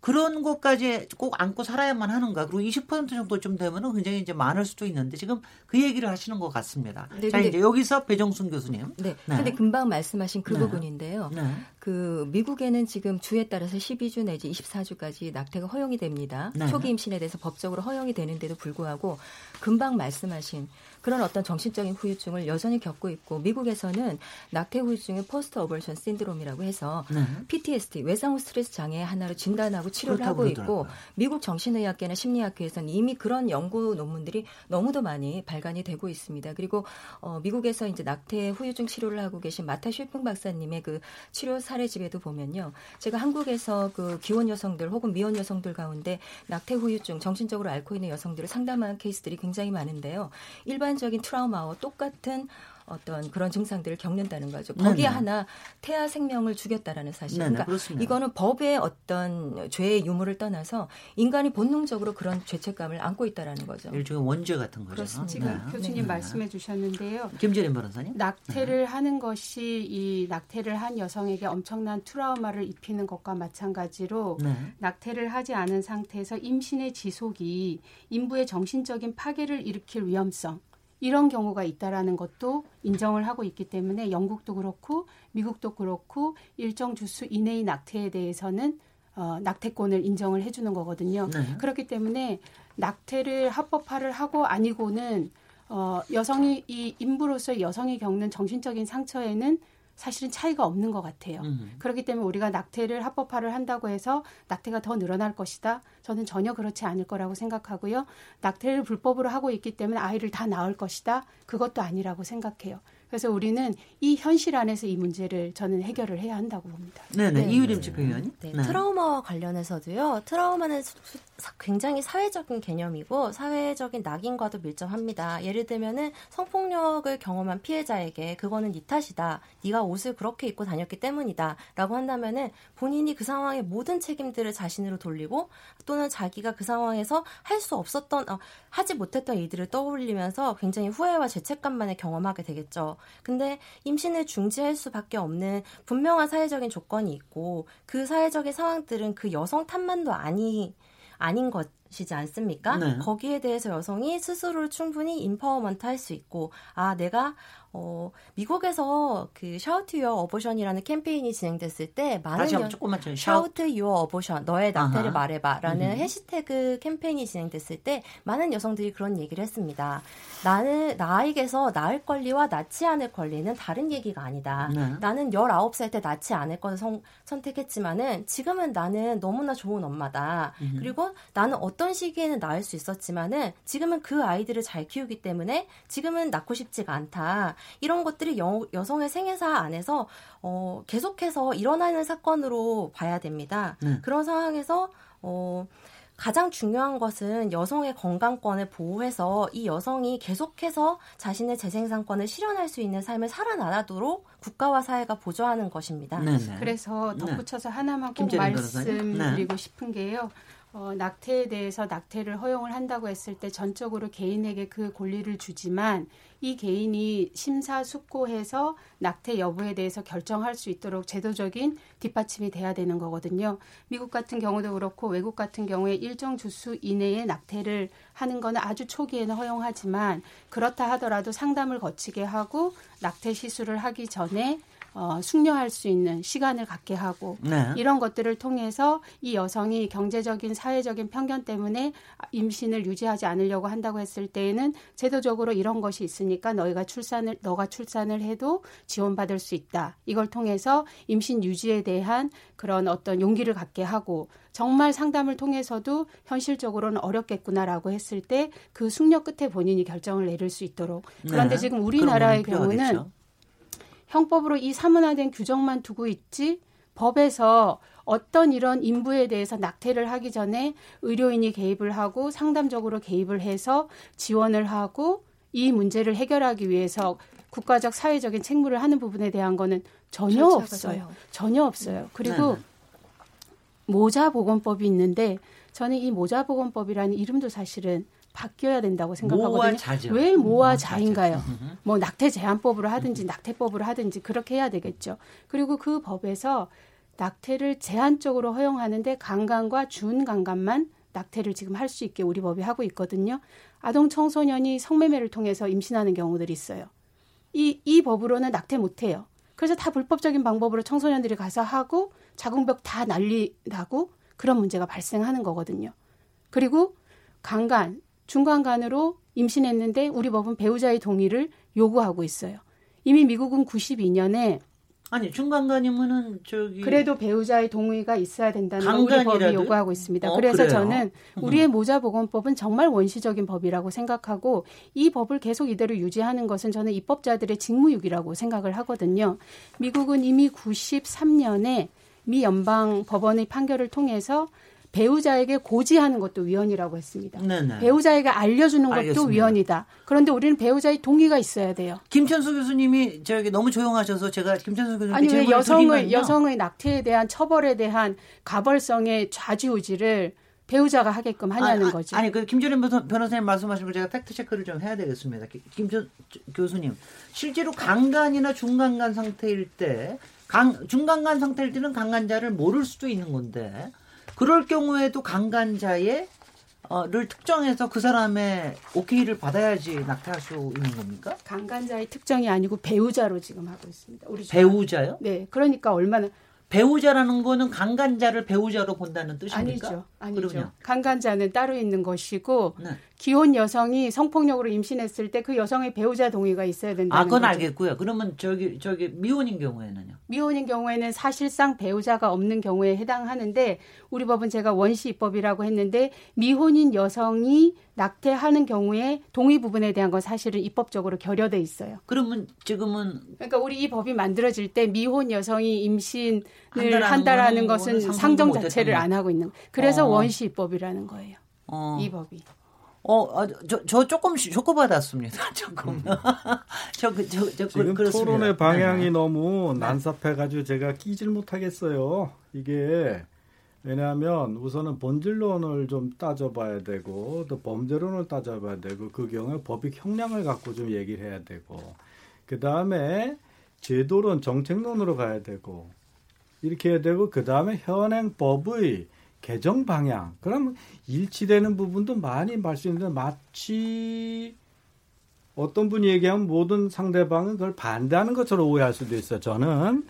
그런 것까지 꼭 안고 살아야만 하는가. 그리고 20% 정도 좀 되면은 굉장히 이제 많을 수도 있는데 지금 그 얘기를 하시는 것 같습니다. 네, 자, 이제 여기서 배정순 교수님. 네. 네. 근데 금방 말씀하신 그 네. 부분인데요. 네. 그 미국에는 지금 주에 따라서 12주 내지 24주까지 낙태가 허용이 됩니다. 네. 초기 임신에 대해서 법적으로 허용이 되는데도 불구하고 금방 말씀하신 그런 어떤 정신적인 후유증을 여전히 겪고 있고 미국에서는 낙태 후유증의 post abortion syndrome이라고 해서 네. PTSD 외상 스트레스 장애 하나로 진단하고 치료를 하고 있고 미국 정신의학계나 심리학회에서는 이미 그런 연구 논문들이 너무도 많이 발간이 되고 있습니다. 그리고 어, 미국에서 이제 낙태 후유증 치료를 하고 계신 마타 슈핑 박사님의 그 치료 사례집에도 보면요. 제가 한국에서 그 기혼 여성들 혹은 미혼 여성들 가운데 낙태 후유증 정신적으로 앓고 있는 여성들을 상담한 케이스들이 굉장히 많은데요. 일반 적인 트라우마와 똑같은 어떤 그런 증상들을 겪는다는 거죠. 거기에 네네. 하나 태아 생명을 죽였다라는 사실. 네네, 그러니까 그렇습니다. 이거는 법의 어떤 죄의 유무를 떠나서 인간이 본능적으로 그런 죄책감을 안고 있다라는 거죠. 일종의 원죄 같은 거죠. 그렇습니다. 지금 네. 교수님 네. 말씀해 주셨는데요. 김재림 변호사님. 낙태를 네. 하는 것이 이 낙태를 한 여성에게 엄청난 트라우마를 입히는 것과 마찬가지로 네. 낙태를 하지 않은 상태에서 임신의 지속이 인부의 정신적인 파괴를 일으킬 위험성 이런 경우가 있다라는 것도 인정을 하고 있기 때문에 영국도 그렇고 미국도 그렇고 일정 주수 이내의 낙태에 대해서는 어, 낙태권을 인정을 해주는 거거든요. 네. 그렇기 때문에 낙태를 합법화를 하고 아니고는 어, 여성이 이 인부로서 여성이 겪는 정신적인 상처에는 사실은 차이가 없는 것 같아요. 음. 그렇기 때문에 우리가 낙태를 합법화를 한다고 해서 낙태가 더 늘어날 것이다. 저는 전혀 그렇지 않을 거라고 생각하고요. 낙태를 불법으로 하고 있기 때문에 아이를 다 낳을 것이다. 그것도 아니라고 생각해요. 그래서 우리는 이 현실 안에서 이 문제를 저는 해결을 해야 한다고 봅니다. 네네. 네. 이유림 집행위원님. 네. 네. 트라우마와 관련해서도요. 트라우마는 굉장히 사회적인 개념이고 사회적인 낙인과도 밀접합니다. 예를 들면은 성폭력을 경험한 피해자에게 그거는 네 탓이다. 네가 옷을 그렇게 입고 다녔기 때문이다라고 한다면은 본인이 그 상황의 모든 책임들을 자신으로 돌리고 또는 자기가 그 상황에서 할 수 없었던 어, 하지 못했던 일들을 떠올리면서 굉장히 후회와 죄책감만을 경험하게 되겠죠. 근데 임신을 중지할 수밖에 없는 분명한 사회적인 조건이 있고 그 사회적인 상황들은 그 여성 탓만도 아니 아닌 것 이지 않습니까? 네. 거기에 대해서 여성이 스스로를 충분히 empowerment 할 수 있고 아 내가 어, 미국에서 그 shout your abortion이라는 캠페인이 진행됐을 때 많은 연... 조금만 shout your abortion 너의 낙태를 말해봐라는 음. 해시태그 캠페인이 진행됐을 때 많은 여성들이 그런 얘기를 했습니다. 나는 나에게서 낳을 권리와 낳지 않을 권리는 다른 얘기가 아니다. 네. 나는 19살 때 낳지 않을 것을 성, 선택했지만은 지금은 나는 너무나 좋은 엄마다. 음. 그리고 나는 어떤 시기에는 낳을 수 있었지만은 지금은 그 아이들을 잘 키우기 때문에 지금은 낳고 싶지가 않다. 이런 것들이 여, 여성의 생애사 안에서 어, 계속해서 일어나는 사건으로 봐야 됩니다. 네. 그런 상황에서 어, 가장 중요한 것은 여성의 건강권을 보호해서 이 여성이 계속해서 자신의 재생산권을 실현할 수 있는 삶을 살아나도록 국가와 사회가 보조하는 것입니다. 네네. 네. 그래서 네. 덧붙여서 네. 하나만 꼭 말씀드리고 네. 싶은 게요. 어, 낙태에 대해서 낙태를 허용을 한다고 했을 때 전적으로 개인에게 그 권리를 주지만 이 개인이 심사숙고해서 낙태 여부에 대해서 결정할 수 있도록 제도적인 뒷받침이 돼야 되는 거거든요. 미국 같은 경우도 그렇고 외국 같은 경우에 일정 주수 이내에 낙태를 하는 거는 아주 초기에는 허용하지만 그렇다 하더라도 상담을 거치게 하고 낙태 시술을 하기 전에 어, 숙려할 수 있는 시간을 갖게 하고 네. 이런 것들을 통해서 이 여성이 경제적인 사회적인 편견 때문에 임신을 유지하지 않으려고 한다고 했을 때에는 제도적으로 이런 것이 있으니까 너희가 출산을 너가 출산을 해도 지원받을 수 있다. 이걸 통해서 임신 유지에 대한 그런 어떤 용기를 갖게 하고 정말 상담을 통해서도 현실적으로는 어렵겠구나라고 했을 때 그 숙려 끝에 본인이 결정을 내릴 수 있도록 그런데 네. 지금 우리나라의 경우는 형법으로 이 사문화된 규정만 두고 있지 법에서 어떤 이런 인부에 대해서 낙태를 하기 전에 의료인이 개입을 하고 상담적으로 개입을 해서 지원을 하고 이 문제를 해결하기 위해서 국가적 사회적인 책무를 하는 부분에 대한 거는 전혀 없어요. 전혀 없어요. 그리고 네. 모자보건법이 있는데 저는 이 모자보건법이라는 이름도 사실은 바뀌어야 된다고 생각하거든요. 왜 모아 자인가요? 뭐 낙태 제한법으로 하든지 낙태법으로 하든지 그렇게 해야 되겠죠. 그리고 그 법에서 낙태를 제한적으로 허용하는데 강간과 준강간만 낙태를 지금 할 수 있게 우리 법이 하고 있거든요. 아동 청소년이 성매매를 통해서 임신하는 경우들이 있어요. 이, 이 법으로는 낙태 못 해요. 그래서 다 불법적인 방법으로 청소년들이 가서 하고 자궁벽 다 난리 나고 그런 문제가 발생하는 거거든요. 그리고 강간, 중간간으로 임신했는데 우리 법은 배우자의 동의를 요구하고 있어요. 이미 미국은 92년에 아니 중간간이면은 저기 그래도 배우자의 동의가 있어야 된다는 걸 우리 법이 요구하고 있습니다. 어, 그래서 그래요? 저는 음. 우리의 모자보건법은 정말 원시적인 법이라고 생각하고 이 법을 계속 이대로 유지하는 것은 저는 입법자들의 직무유기라고 생각을 하거든요. 미국은 이미 93년에 미 연방 법원의 판결을 통해서 배우자에게 고지하는 것도 위헌이라고 했습니다. 네네. 배우자에게 알려주는 것도 알겠습니다. 위헌이다. 그런데 우리는 배우자의 동의가 있어야 돼요. 김천수 교수님이 저기 너무 조용하셔서 제가 김천수 교수님 아니 왜 여성의. 여성의 낙태에 대한 처벌에 대한 가벌성의 좌지우지를 배우자가 하게끔 하냐는 아니, 거죠. 아니 그 김준현 변호사님 말씀하신 거 제가 팩트 체크를 좀 해야 되겠습니다. 김준 교수님 실제로 강간이나 중간간 상태일 때 강, 중간간 상태일 때는 강간자를 모를 수도 있는 건데 그럴 경우에도 강간자의 어를 특정해서 그 사람의 오케이를 받아야지 낙태할 수 있는 겁니까? 강간자의 특정이 아니고 배우자로 지금 하고 있습니다. 우리 배우자요? 네, 그러니까 얼마나 배우자라는 거는 강간자를 배우자로 본다는 뜻입니까? 아니죠. 아니죠. 그럼요. 강간자는 따로 있는 것이고 네. 기혼 여성이 성폭력으로 임신했을 때 그 여성의 배우자 동의가 있어야 된다는 아, 그건 거죠. 알겠고요. 그러면 저기 저기 미혼인 경우에는요? 미혼인 경우에는 사실상 배우자가 없는 경우에 해당하는데 우리 법은 제가 원시 입법이라고 했는데 미혼인 여성이 낙태하는 경우에 동의 부분에 대한 건 사실은 입법적으로 결여돼 있어요. 그러면 지금은 그러니까 우리 이 법이 만들어질 때 미혼 여성이 임신을 한다라는, 것은 상정 자체를 안 하고 있는. 그래서 어. 원시 입법이라는 거예요. 어. 이 법이. 어, 아, 저, 저 조금 쇼크받았습니다. 조금. 음. 저, 그, 저, 저, 지금 그, 토론의 방향이 네. 너무 네. 난삽해가지고 제가 끼질 못하겠어요. 이게 왜냐하면 우선은 본질론을 좀 따져봐야 되고 또 범죄론을 따져봐야 되고 그 경우에 법익 형량을 갖고 좀 얘기를 해야 되고 그 다음에 제도론 정책론으로 가야 되고 이렇게 해야 되고 그 다음에 현행법의 개정 방향. 그러면 일치되는 부분도 많이 말씀드는데 마치 어떤 분이 얘기하면 모든 상대방은 그걸 반대하는 것처럼 오해할 수도 있어요. 저는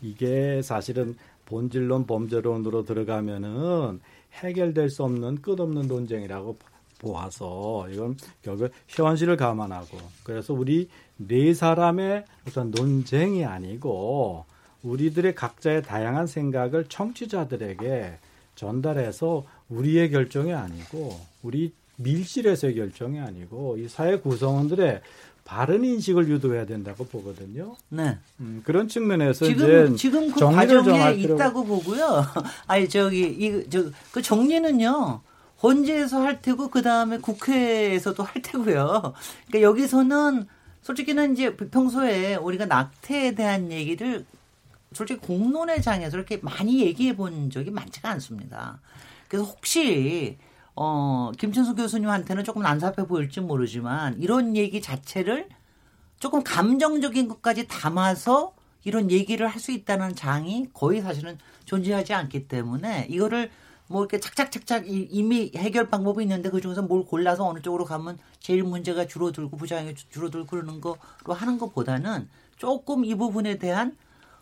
이게 사실은 본질론 범죄론으로 들어가면은 해결될 수 없는 끝없는 논쟁이라고 보아서 이건 결국 현실을 감안하고 그래서 우리 네 사람의 어떤 논쟁이 아니고 우리들의 각자의 다양한 생각을 청취자들에게 전달해서 우리의 결정이 아니고 우리 밀실에서의 결정이 아니고 이 사회 구성원들의 바른 인식을 유도해야 된다고 보거든요. 네. 음, 그런 측면에서 지금 지금 그 과정에 있다고 보고요. 아니 저기 이저 그 정리는요. 헌재에서 할 테고 그 다음에 국회에서도 할 테고요. 그러니까 여기서는 솔직히는 이제 평소에 우리가 낙태에 대한 얘기를 솔직히 공론의 장에서 이렇게 많이 얘기해 본 적이 많지가 않습니다. 그래서 혹시 어, 김천수 교수님한테는 조금 난삽해 보일지 모르지만 이런 얘기 자체를 조금 감정적인 것까지 담아서 이런 얘기를 할 수 있다는 장이 거의 사실은 존재하지 않기 때문에 이거를 뭐 이렇게 착착착착 이미 해결 방법이 있는데 그 중에서 뭘 골라서 어느 쪽으로 가면 제일 문제가 줄어들고 부작용이 줄어들고 그러는 거로 하는 것보다는 조금 이 부분에 대한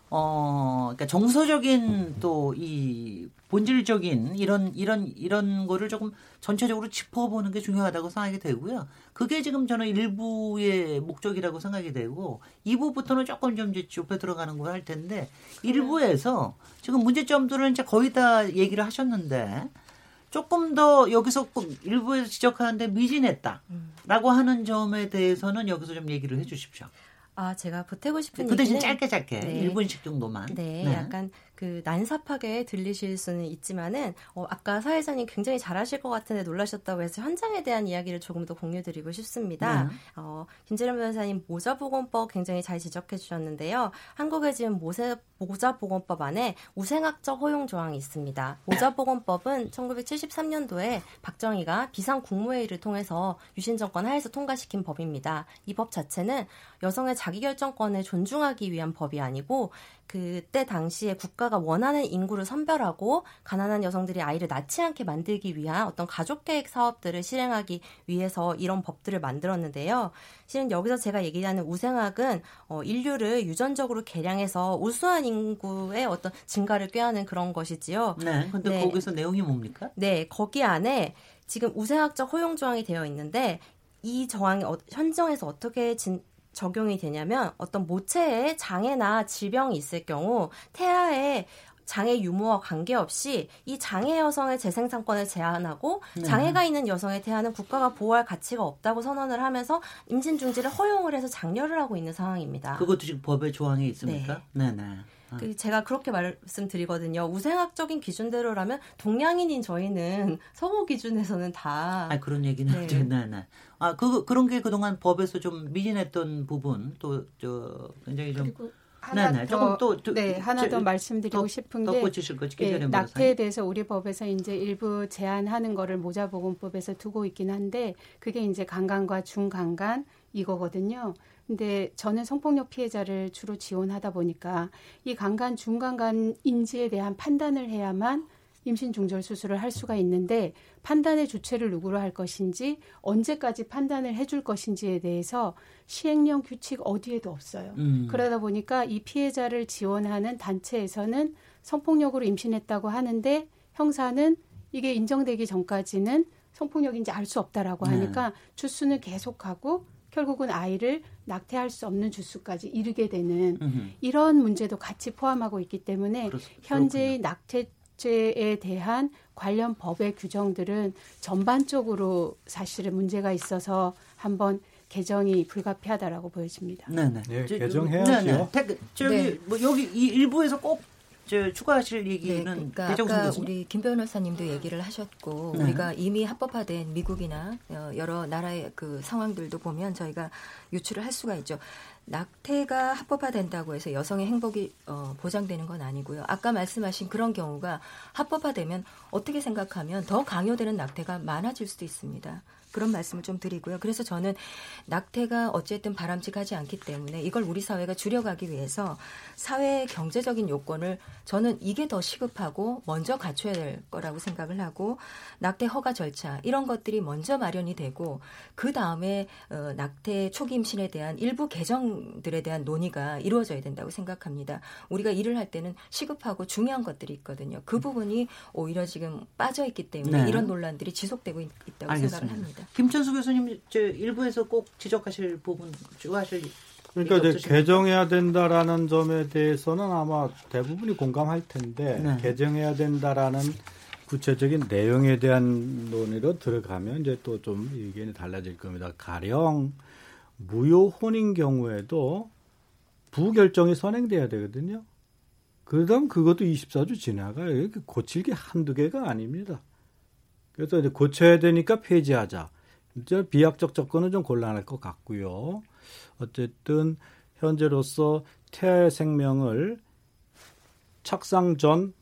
어, 그러니까 정서적인 또 이 본질적인 이런 이런 이런 거를 조금 전체적으로 짚어보는 게 중요하다고 생각이 되고요. 그게 지금 저는 일부의 목적이라고 생각이 되고 2부부터는 조금 좀 이제 좁혀 들어가는 걸 할 텐데 일부에서 지금 문제점들은 이제 거의 다 얘기를 하셨는데 조금 더 여기서 꼭 일부에서 지적하는데 미진했다라고 하는 점에 대해서는 여기서 좀 얘기를 해 주십시오. 아, 제가 보태고 싶은 그 대신 짧게 짧게 네. 1분씩 정도만. 네, 네, 약간 그 난삽하게 들리실 수는 있지만은 어, 아까 사회자님 굉장히 잘하실 것 같은데 놀라셨다고 해서 현장에 대한 이야기를 조금 더 공유드리고 싶습니다. 네. 어, 김재련 변호사님 모자보건법 굉장히 잘 지적해 주셨는데요. 한국에 지금 모세, 모자보건법 안에 우생학적 허용 조항이 있습니다. 모자보건법은 1973년도에 박정희가 비상 국무회의를 통해서 유신 정권 하에서 통과시킨 법입니다. 이 법 자체는 여성의 자기결정권을 존중하기 위한 법이 아니고 그때 당시에 국가가 원하는 인구를 선별하고 가난한 여성들이 아이를 낳지 않게 만들기 위한 어떤 가족 계획 사업들을 실행하기 위해서 이런 법들을 만들었는데요. 실은 여기서 제가 얘기하는 우생학은 어, 인류를 유전적으로 개량해서 우수한 인구의 어떤 증가를 꾀하는 그런 것이지요. 네. 근데 네. 거기서 내용이 뭡니까? 네. 거기 안에 지금 우생학적 허용 조항이 되어 있는데 이 저항이 어, 현정에서 어떻게 진, 적용이 되냐면 어떤 모체에 장애나 질병이 있을 경우 태아의 장애 유무와 관계없이 이 장애 여성의 재생산권을 제한하고 네. 장애가 있는 여성의 태아는 국가가 보호할 가치가 없다고 선언을 하면서 임신 중지를 허용을 해서 장려를 하고 있는 상황입니다. 그것도 지금 법에 조항이 있습니까? 네, 네. 네. 그 제가 그렇게 말씀드리거든요. 우생학적인 기준대로라면 동양인인 저희는 서구 기준에서는 다. 아 그런 얘기는 네. 네, 네. 아, 그 그런 게 그동안 법에서 좀 미진했던 부분 또 저 굉장히 좀. 하나 네 네. 더, 조금 또, 네, 하나 저, 더 말씀드리고 더, 싶은 게 네, 낙태에 대해서 우리 법에서 이제 일부 제한하는 거를 모자보건법에서 두고 있긴 한데 그게 이제 강간과 중강간 이거거든요. 근데 저는 성폭력 피해자를 주로 지원하다 보니까 이 강간 중강간 인지에 대한 판단을 해야만 임신 중절 수술을 할 수가 있는데 판단의 주체를 누구로 할 것인지 언제까지 판단을 해줄 것인지에 대해서 시행령 규칙 어디에도 없어요. 음. 그러다 보니까 이 피해자를 지원하는 단체에서는 성폭력으로 임신했다고 하는데 형사는 이게 인정되기 전까지는 성폭력인지 알 수 없다라고 네. 하니까 네. 주수는 계속하고 결국은 아이를 낙태할 수 없는 주수까지 이르게 되는 음흠. 이런 문제도 같이 포함하고 있기 때문에 그렇, 현재의 낙태죄에 대한 관련 법의 규정들은 전반적으로 사실은 문제가 있어서 한번 개정이 불가피하다라고 보여집니다. 네네. 네, 개정해야죠. 네네. 저기 네. 뭐 여기 이 일부에서 꼭 저 추가하실 얘기는 네, 그러니까 아까 우리 김 변호사님도 얘기를 하셨고 네. 우리가 이미 합법화된 미국이나 어, 여러 나라의 그 상황들도 보면 저희가 유출을 할 수가 있죠. 낙태가 합법화된다고 해서 여성의 행복이 어, 보장되는 건 아니고요. 아까 말씀하신 그런 경우가 합법화되면 어떻게 생각하면 더 강요되는 낙태가 많아질 수도 있습니다. 그런 말씀을 좀 드리고요. 그래서 저는 낙태가 어쨌든 바람직하지 않기 때문에 이걸 우리 사회가 줄여가기 위해서 사회 경제적인 요건을 저는 이게 더 시급하고 먼저 갖춰야 될 거라고 생각을 하고 낙태 허가 절차 이런 것들이 먼저 마련이 되고 그 다음에 어, 낙태 초기 임신에 대한 일부 개정들에 대한 논의가 이루어져야 된다고 생각합니다. 우리가 일을 할 때는 시급하고 중요한 것들이 있거든요. 그 부분이 오히려 지금 빠져 있기 때문에 네. 이런 논란들이 지속되고 있, 다고. 생각을 합니다. 김천수 교수님 저 일부에서 꼭 지적하실 부분 주하실 그러니까 이제 개정해야 된다라는 점에 대해서는 아마 대부분이 공감할 텐데 네. 개정해야 된다라는 구체적인 내용에 대한 논의로 들어가면 이제 또 좀 의견이 달라질 겁니다. 가령 무효 혼인 경우에도 부결정이 선행돼야 되거든요. 그다음 그것도 24주 지나가요. 고칠 게 한두 개가 아닙니다. 그래서 이제 고쳐야 되니까 폐지하자. 이제 비약적 접근은 좀 곤란할 것 같고요. 어쨌든 현재로서 태아의 생명을 착상 전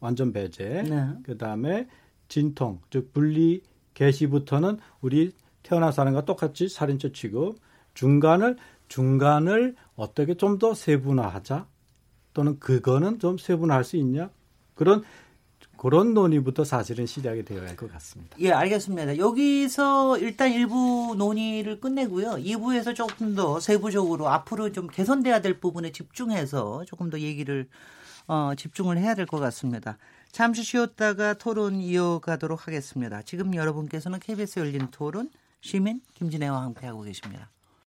완전 배제, 네. 그 다음에 진통, 즉 분리 개시부터는 우리 태어난 사람과 똑같이 살인죄 취급, 중간을 중간을 어떻게 좀 더 세분화하자, 또는 그거는 좀 세분화할 수 있냐 그런 그런 논의부터 사실은 시작이 되어야 할 것 같습니다. 예, 알겠습니다. 여기서 일단 일부 논의를 끝내고요. 2부에서 조금 더 세부적으로 앞으로 좀 개선돼야 될 부분에 집중해서 조금 더 얘기를 어, 집중을 해야 될 것 같습니다. 잠시 쉬었다가 토론 이어가도록 하겠습니다. 지금 여러분께서는 KBS 열린 토론 시민 김진애와 함께하고 계십니다.